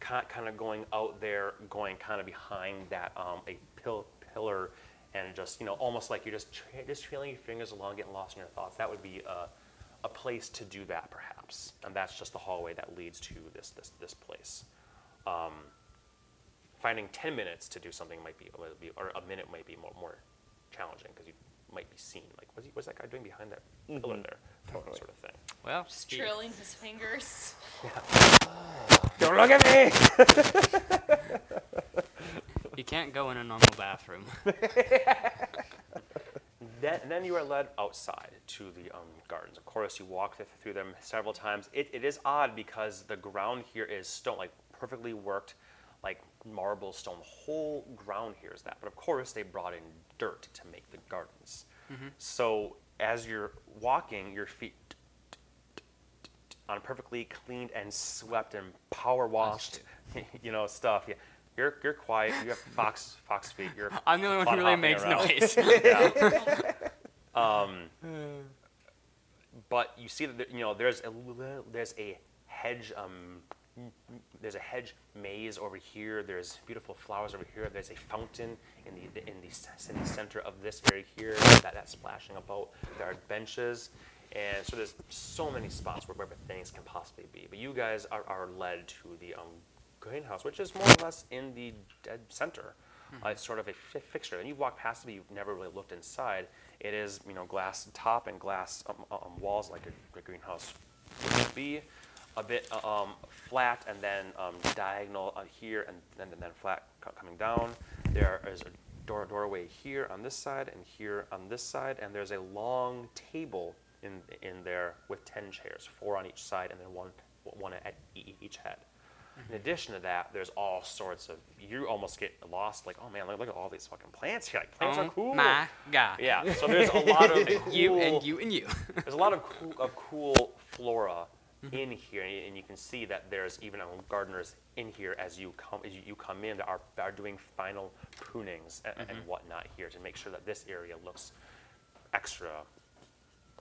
kind of going out there, going kind of behind that um, a pill, pillar, and just you know almost like you're just tra- just trailing your fingers along, getting lost in your thoughts. That would be a, a place to do that perhaps, and that's just the hallway that leads to this this this place. Um, finding 10 minutes to do something might be, or a minute might be more, more challenging because you might be seen. Like, what's, he, what's that guy doing behind that pillar there? Totally. Sort of thing. Well, Just Steve. trailing his fingers. Don't look at me. You can't go in a normal bathroom. Then, then you are led outside to the um, gardens. Of course, you walk th- through them several times. It, it is odd because the ground here is stone, like perfectly worked, like marble stone. Whole ground here is that. But of course, they brought in dirt to make the gardens. So as you're walking, your feet on perfectly cleaned and swept and power washed, you know, stuff. Yeah. You're, you're quiet. You have fox fox feet. You're I'm the only one who really makes around. noise. Um, but you see that there- you know there's a there's a hedge um, there's a hedge maze over here. There's beautiful flowers over here. There's a fountain in the in the in the center of this area here that that's splashing about. There are benches, and so there's so many spots where, where things can possibly be. But you guys are, are led to the um, greenhouse, which is more or less in the dead center. Uh, it's sort of a fi- fixture. And you walk past it, but you've never really looked inside. It is, you know, glass top and glass um, um, walls like a, a greenhouse would be. A bit uh, um, flat and then um, diagonal uh, here and then, and then flat coming down. There is a door, doorway here on this side and here on this side, and there's a long table in, in there with 10 chairs, four on each side and then one, one at each head. In addition to that, there's all sorts of. You almost get lost. Like, oh man, look, look at all these fucking plants here. Like, plants are oh cool. my god. Yeah. So there's a lot of cool, You and you and you. There's a lot of cool, of cool flora in here, and you- can see that there's even gardeners in here as you come as you, come in that are are doing final prunings and, and whatnot here to make sure that this area looks extra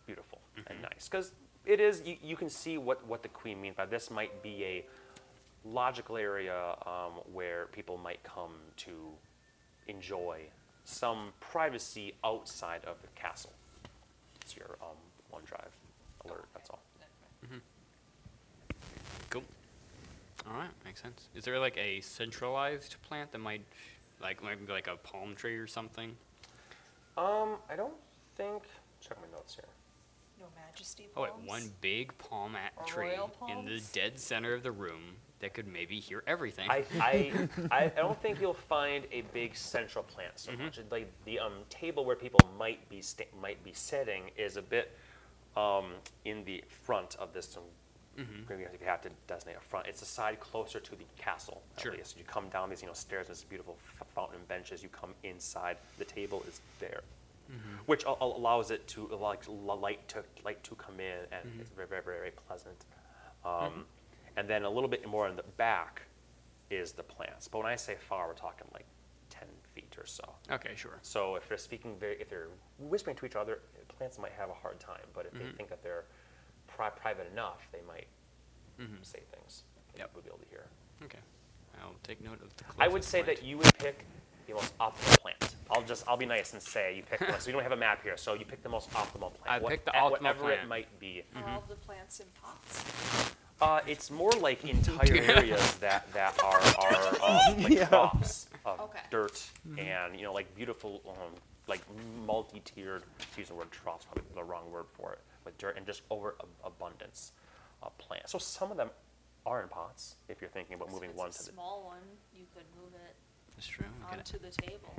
beautiful and nice. Because it is, you, you can see what, what the queen means by this might be a logical area um, where people might come to enjoy some privacy outside of the castle. It's your um, OneDrive alert, that's all. Cool. All right, makes sense. Is there like a centralized plant that might, like, maybe like a palm tree or something? Um, I don't think, check my notes here. No majesty Oh, palms. wait, one big palm at Or tree royal in the palms? dead center of the room that could maybe hear everything. I, I, I, I don't think you'll find a big central plant so Mhm. much. Like the um, table where people might be sta- might be sitting is a bit um, in the front of this. Mhm. you have to designate a front, it's a side closer to the castle. At Sure. least you come down these you know stairs. There's beautiful f- fountain and benches. You come inside. The table is there, which al- al- allows it to allow like l- light to light to come in, and it's very very very pleasant. Um, And then a little bit more in the back is the plants. But when I say far, we're talking like 10 feet or so. okay, sure. So if they're speaking very, if they're whispering to each other, plants might have a hard time. But if they think that they're pri- private enough, they might Mhm. say things. that Yep. you would be able to hear. Okay. I'll take note of the I would closest say plant. that you would pick the most optimal plant. I'll just, I'll be nice and say you pick. so we don't have a map here, so you pick the most optimal plant. I What- picked the at optimal whatever it plant. might be. Are all the plants in pots? Uh, it's more like entire areas that, that are, are um, like Yeah. crops of Okay. dirt and you know like beautiful um, like multi-tiered. To use the word troughs, probably the wrong word for it, with dirt and just over abundance of plants. So some of them are in pots. If you're thinking about So moving if one it's to a the small one, you could move it That's true. We could, onto the table.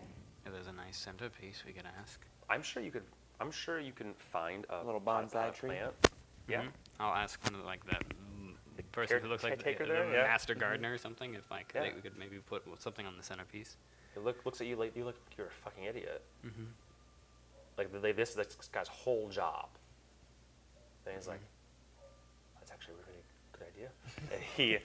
if there's a nice centerpiece, we could ask. I'm sure you could. I'm sure you can find a Little bonsai tree? plant. Yeah. Mhm. I'll ask one of the, like that The person care- who looks like the, caretaker the there, yeah. master gardener or something. If like Yeah. they, we could maybe put something on the centerpiece. It look, looks at you like you look like you're a fucking idiot. Mm-hmm. Like they, this this guy's whole job. And he's like, that's actually a really good idea. and he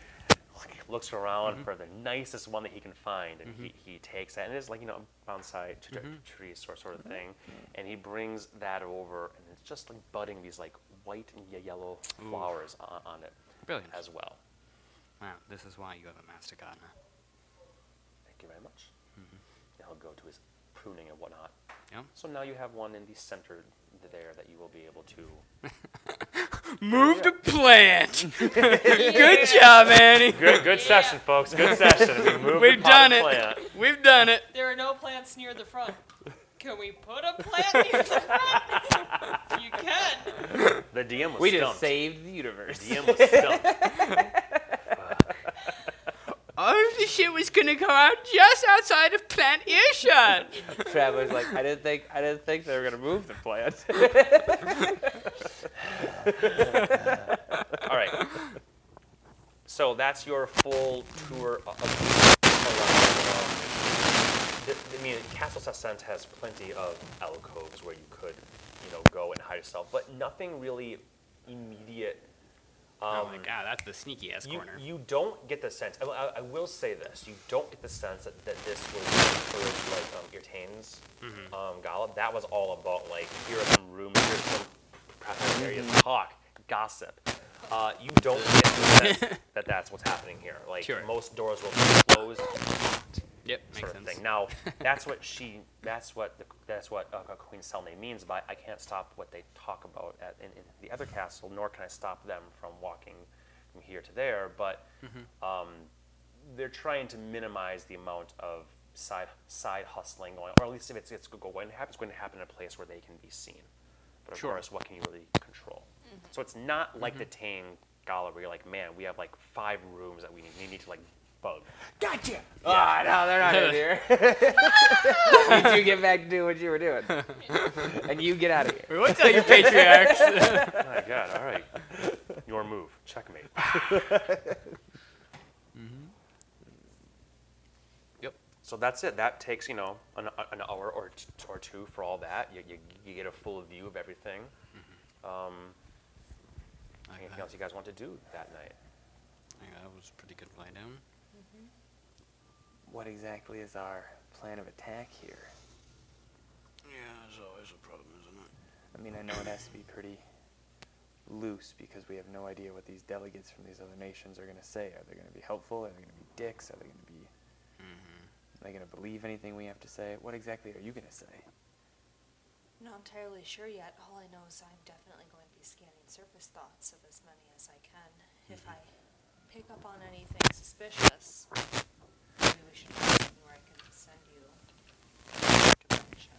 like, looks around mm-hmm. for the nicest one that he can find, and he, mm-hmm. he takes that, and it's like you know bonsai t- mm-hmm. tree sort sort of thing, and he brings that over, and it's just like budding these like white and ye- yellow Ooh. flowers on, on it Brilliant. as well. Wow, this is why you have a master gardener. Thank you very much. And he'll go to his pruning and whatnot. Yep. So now you have one in the center there that you will be able to. Move the plant. Good job, Annie. Good, good session, folks. Good session. We moved We've done it. plant. We've done it. There are no plants near the front. Can we put a plant near the front? you can. The DM was We just saved the universe. The DM was stumped. Of the shit was gonna go out just outside of plant earshot. Traveler's like, I didn't think, I didn't think they were gonna move the plant. All right. So that's your full tour of I mean, Castle Sassent has plenty of alcoves where you could, you know, go and hide yourself, but nothing really immediate. Oh my god, that's the sneaky ass you, corner. you don't get the sense. I, I, I will say this: you don't get the sense that, that this was encourage like um, Irtane's Mm-hmm. um, gala. That was all about like here are some rooms, here's some private areas, talk, gossip. Uh, you don't get the sense that that's what's happening here. Like Sure. most doors will be closed, locked, Yep, makes sort of sense. thing. Now that's what she, that's what the, that's what uh, Queen Selene means by I can't stop what they talk about at, in, in the other castle, nor can I stop them from walking from here to there. But Mm-hmm. um, they're trying to minimize the amount of side side hustling going, or at least if it's, it's going to happen, it's going to happen in a place where they can be seen. But of Sure. course, what can you really control? So it's not like the Tane Gala where you're like, man, we have like five rooms that we need, we need to like bug. gotcha. Oh no, they're not in here. you two get back to doing what you were doing, and you get out of here. We won't tell you patriarchs. Oh my God! All right, your move, checkmate. Yep. So that's it. That takes you know an, an hour or t- or two for all that. You, you, you get a full view of everything. Um, anything else you guys want to do that night? I that was a pretty good play down. What exactly is our plan of attack here? Yeah, there's always a problem, isn't it? I mean, I know it has to be pretty loose because we have no idea what these delegates from these other nations are going to say. Are they going to be helpful? Are they going to be dicks? Are they going to be? Mm-hmm. Are they going to believe anything we have to say? What exactly are you going to say? Not entirely sure yet. All I know is I'm definitely going to be scanning surface thoughts of as many as I can. If mm-hmm. I pick up on anything suspicious, maybe we should do something where I can send you direction.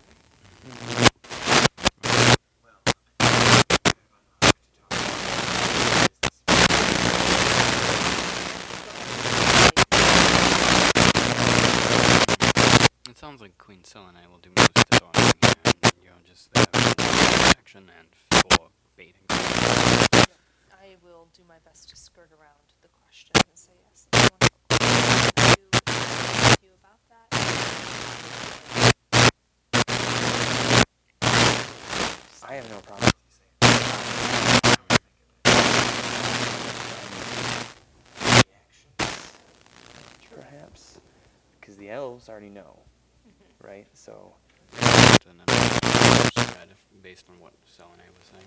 It sounds like Queen Selene will do most of the talking here, and you'll just have action and for baiting. I will do my best to skirt around the question and say yes. If you want I have no problem. Perhaps, because the elves already know, mm-hmm. right? So And then spread based on what Selene was saying.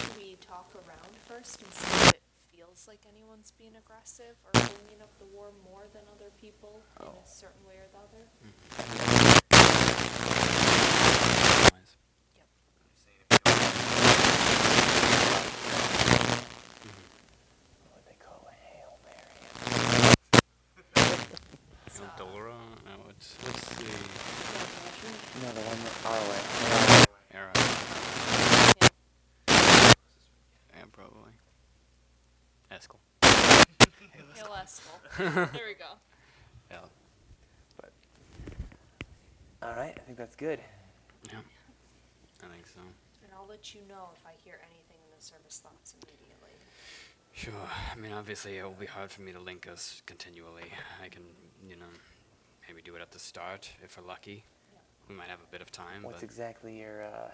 Should we talk around first and see if it feels like anyone's being aggressive or bringing up the war more than other people in Oh. a certain way or the other? Mm-hmm. Otherwise, Yep. what they call a hail mary. Eldora, no, it's, let's see. No, the one There we go. Yeah. But, All right, I think that's good. Yeah. I think so. And I'll let you know if I hear anything in the surface thoughts immediately. Sure. I mean, obviously, it will be hard for me to link us continually. I can, you know, maybe do it at the start if we're lucky. We might have a bit of time. What's but exactly your uh,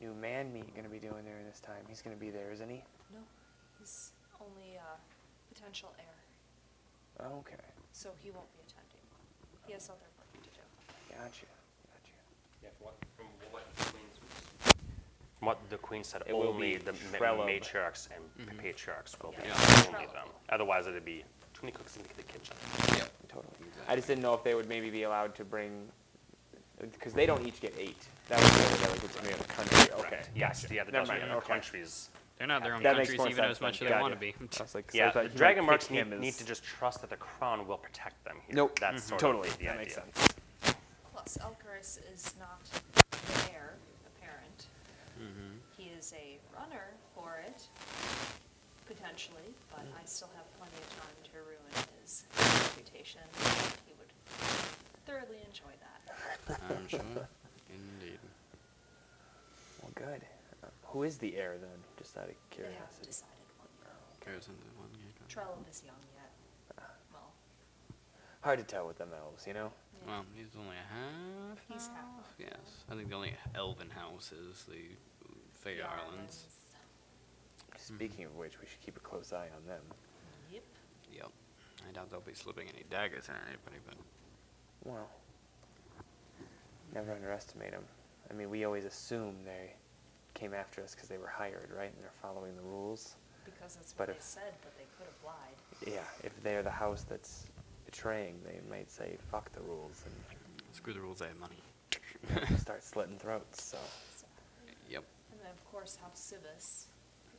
new man meet going to be doing there this time? He's going to be there, isn't he? No, he's only a potential heir, okay. so he won't be attending. He has other work to do. Gotcha. Gotcha. Yeah, from what, from what the Queen, from what the Queen said, It will only be the ma- Trello. matriarchs and mm-hmm. patriarchs will be Yeah. Yeah. only them. Otherwise, it'd be too many cooks in the kitchen. Yep. Totally. I just didn't know if they would maybe be allowed to bring, because they don't each get eight. That was the other delicate to me of the country. Okay. Correct. Yes, yeah, the Never Dutch mind, and okay. countries. They're not their own That makes countries more even sense as much then. as they Gotcha. want to be. I was like, 'cause I Yeah, thought the you might dragon pick marks him need, as- need to just trust that the crown will protect them here. Nope. That's sort totally. of the that idea. makes sense. Plus, Elkaris is not the heir apparent. Mm-hmm. He is a runner for it, potentially, but I still have plenty of time to ruin his reputation. He would thoroughly enjoy that. I'm sure. Indeed. Well, good. Uh, who is the heir then? Just out of They haven't curiosity. decided one yet. There's another one here. Trello is young yet. Ah. Well, Hard to tell with them elves, you know. yeah. Well, he's only a half. He's half. Yes. I think the only elven house is the Fey The Islands. Mm-hmm. Speaking of which, we should keep a close eye on them. Yep. Yep. I doubt they'll be slipping any daggers in anybody, but Well, never underestimate them. I mean, we always assume they came after us because they were hired, right? And they're following the rules. Because that's But what they if- said, but they could have lied. Yeah, if they're the house that's betraying, they might say, fuck the rules and screw the rules, I have money. start slitting throats, so. So, Yep. and then, of course, have Civis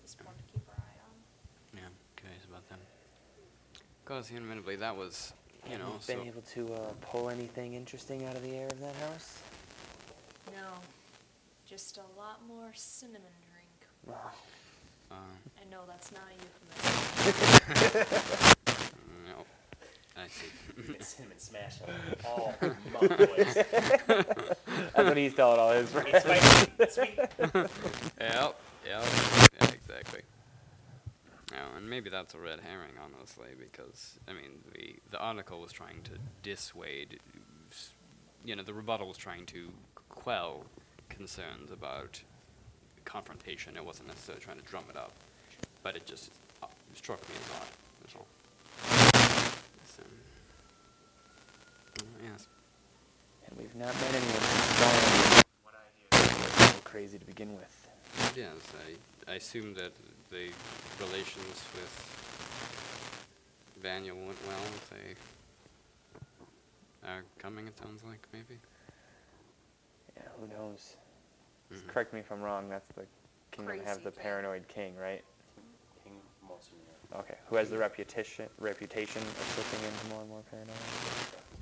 is one to keep our eye on. Yeah, curious about them. Because, admittedly, that was, you Have know, you so. been able to uh, pull anything interesting out of the air of that house? No, just a lot more cinnamon drink. Well, Uh, I know that's not a euphemism. no. I see. Cinnamon smash all month, boys. that's what he's telling all his friends. It's spicy, it's sweet. Yep, yep, yeah, exactly. Oh, and maybe that's a red herring, honestly, because I mean, the the article was trying to dissuade, you know, the rebuttal was trying to quell concerns about confrontation. It wasn't necessarily trying to drum it up, but it just uh, struck me as odd. That's all. So, uh, yes. And we've not met anyone who's strong a little crazy to begin with. Yes, I, I assume that the relations with Vanya went well. They are coming, it sounds like, maybe. Yeah, who knows? Mhm. Correct me if I'm wrong, that's the kingdom that have the paranoid king, right? King Monsignor. Okay, who has the reputation reputation of slipping into more and more paranoia.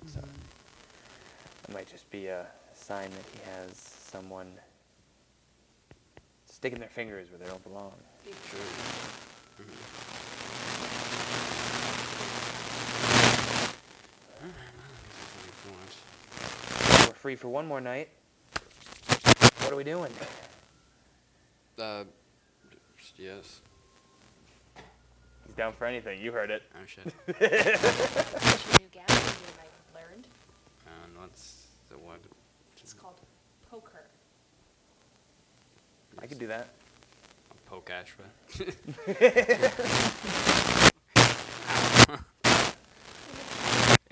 So it might just be a sign that he has someone sticking their fingers where they don't belong. Big We're free for one more night. What are we doing? Uh, yes. He's down for anything. You heard it. Oh shit. What's new gambling game I learned? and what's the what? It's called poker. I could do that. Poke Ashra.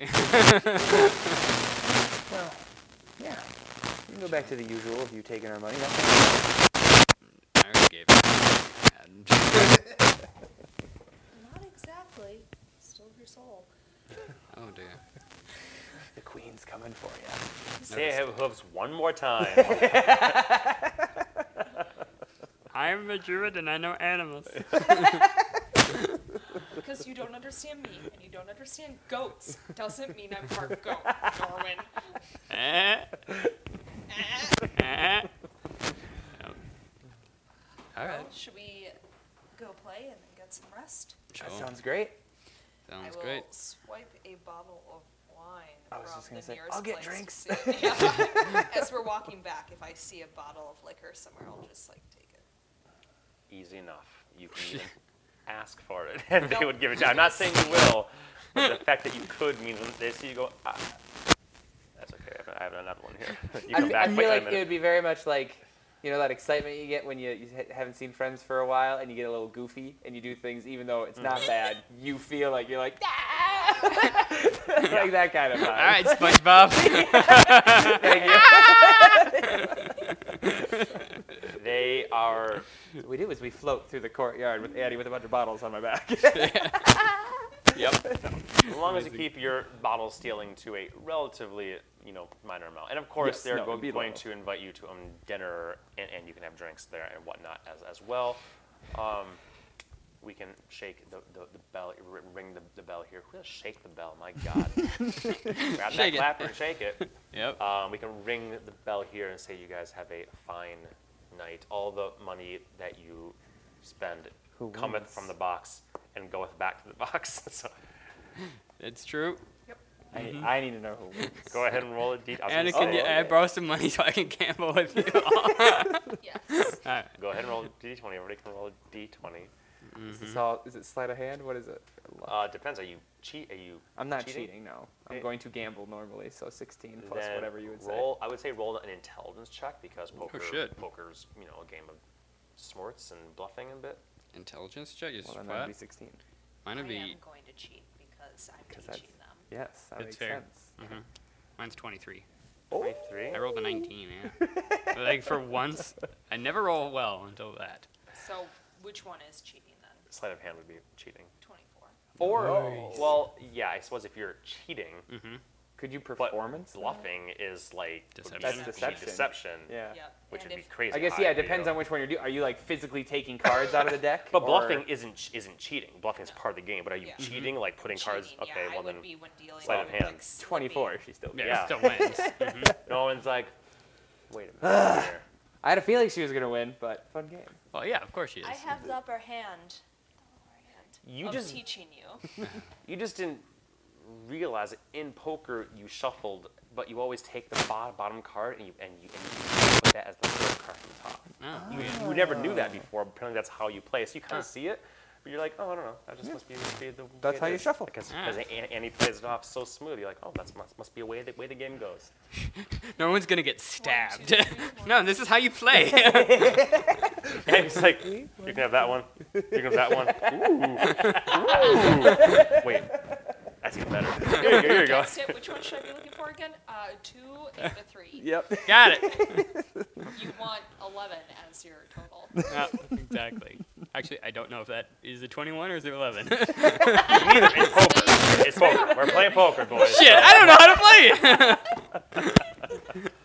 Well, yeah. You can go back to the usual of you taking our money. That's I already gave it. Not exactly. Still your soul. oh dear. the queen's coming for you. Say I have hooves one more time. I'm a druid and I know animals. Because you don't understand me and you don't understand goats doesn't mean I'm part goat, Norwin. Eh? Yep. All right. Well, should we go play and then get some rest? Sure. That sounds great. Sounds I will great. swipe a bottle of wine I was from just gonna the say, nearest "I'll get place drinks." to sit. Yeah. As we're walking back, if I see a bottle of liquor somewhere, I'll just like take it. Easy enough. You can even ask for it, and they Nope. would give it to you. I'm not saying you will, but the fact that you could means when they see you go, ah, that's okay. I have- another one here. You I, come fe- back. I feel like it would be very much like, you know, that excitement you get when you, you haven't seen friends for a while and you get a little goofy and you do things even though it's Mm. not bad. You feel like you're like, "Ah!" like that kind of vibe. All right, SpongeBob. Thank you. They are. What we do is we float through the courtyard with Annie with a bunch of bottles on my back. Yep. As long as you keep your bottle stealing to a relatively, you know, minor amount. And of course, Yes, they're no, go- it'd be going low. to invite you to um, dinner, and, and you can have drinks there and whatnot as, as well. Um, we can shake the, the, the bell, r- ring the, the bell here. Who does shake the bell? My God. Grab that Shake it. clapper and shake it. Yep. Um, we can ring the bell here and say you guys have a fine night. All the money that you spend Who cometh wins? from the box and goeth back to the box. so It's true. I, need, I need to know who wins. go ahead and roll a d. I was Anna, gonna can say, you okay. I borrow some money so I can gamble with you? Yes. All right. Go ahead and roll a d20. Everybody can roll a d20. Is, Mm-hmm. this all, is it sleight of hand? What is it? Uh, depends. Are you cheat? Are you? I'm not cheating? cheating, no. I'm Okay. going to gamble normally, so 16 plus Then whatever you would roll. I would say roll an intelligence check because poker. shit. Poker's you know a game of smarts and bluffing a bit. Intelligence check say. is Well, then flat. that'd be 16. Mine would I be. am going to cheat because I'm 'Cause teaching them. Yes, that That's makes fair. sense. mhm. Mine's 23. Twenty-three. I rolled a 19. Yeah. But, like for once, I never roll well until that. So which one is cheating then? Sleight of hand would be cheating. 24. Or Nice. well, yeah, I suppose if you're cheating, Mm-hmm. Could you but performance? bluffing is like Deception. That's would deception. deception. Yeah. Yep. Which and would be crazy. I guess yeah. It depends on which one you're doing. Are you like physically taking cards out of the deck? But or- bluffing isn't isn't cheating. Bluffing is No. part of the game. But are you Yeah. cheating like putting cards? cheating, Okay, yeah, well I would then be when sleight of with, hand. Like, 24. She still. Yeah, Yeah. still wins. Mhm. no one's like, wait a minute. I had a feeling she was gonna win, but fun game. Well, yeah, of course she is. I have the upper hand. The lower hand You of just- teaching you. You just didn't realize that in poker you shuffled, but you always take the bottom, bottom card and you and you, and you put that as the third card from the top. Oh, You, you never knew that before. Apparently that's how you play. So you kind Huh. of see it, but you're like, oh, I don't know. That just must be, be the. That's way how it you shuffle. Because Ah. because Annie, Annie plays it off so smooth. You're like, oh, that must must be a way the way the game goes. No one's gonna get stabbed. two, three, one. no, this is how you play. And he's like, you can have that one. You can have that one. Ooh. Ooh. Wait, that's even better. Here, here you go. That's it. Which one should I be looking for again? Uh, two and a three. Yep. Got it. You want 11 as your total. Yeah, exactly. Actually, I don't know if that is a 21 or is it 11. Neither. It's poker. It's poker. We're playing poker, boys. Shit, I don't know how to play it.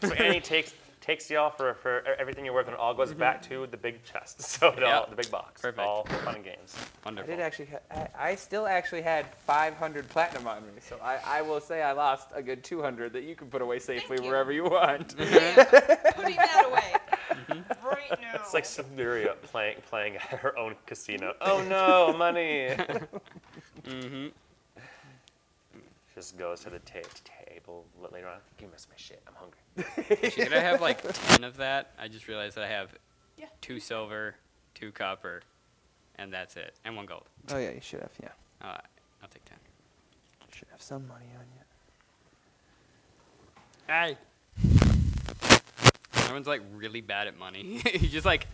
So Annie takes takes y'all for, for everything you're worth, and it all goes mm-hmm. back to the big chest. So it all, the big box. Perfect. All fun and games. I Wonderful. did actually. Ha- I, I still actually had 500 platinum on me, so I, I will say I lost a good 200 that you can put away safely you. wherever you want. I am mm-hmm. putting that away mm-hmm. right now. It's like Syberia playing playing at her own casino. Oh no, money! Mm-hmm. Just goes to the ta- table later on. You me my shit. I'm hungry. Actually, did I have like 10 of that? I just realized that I have Yeah. two silver, two copper, and that's it. And one gold. Oh yeah, you should have. Yeah, Alright, I'll take 10. should have some money on you. Hey. Everyone's like really bad at money. He's just like,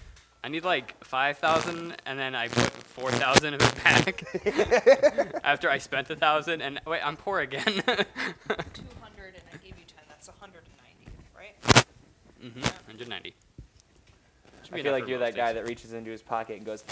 I need like 5,000 and then I put 4,000 of it back after I spent a 1,000 and wait, I'm poor again. 200 and I gave you 10. That's 190, right? Mm-hmm. 190. Should I feel like you're most that guy that reaches into his pocket and goes,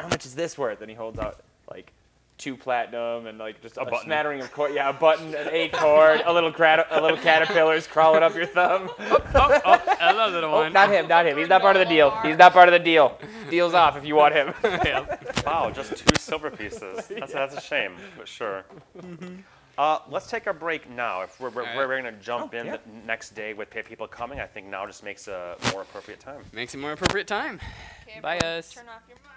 "How much is this worth?" And he holds out like two platinum and like just a, button. smattering of cord. Yeah, a button, an A cord, a little crat- a little caterpillar's crawling up your thumb. oh, oh, hello, little Oh, one. not him, not him. He's not part of the deal. He's not part of the deal. Deal's off if you want him. Yeah. Wow, just two silver pieces. That's, that's a shame, but sure. Uh, let's take a break now. If we're, we're, Alright. we're going to jump Oh, in yeah. the next day with people coming, I think now just makes a more appropriate time. Makes it more appropriate time. Okay, Bye, everyone, us. Turn off your mic.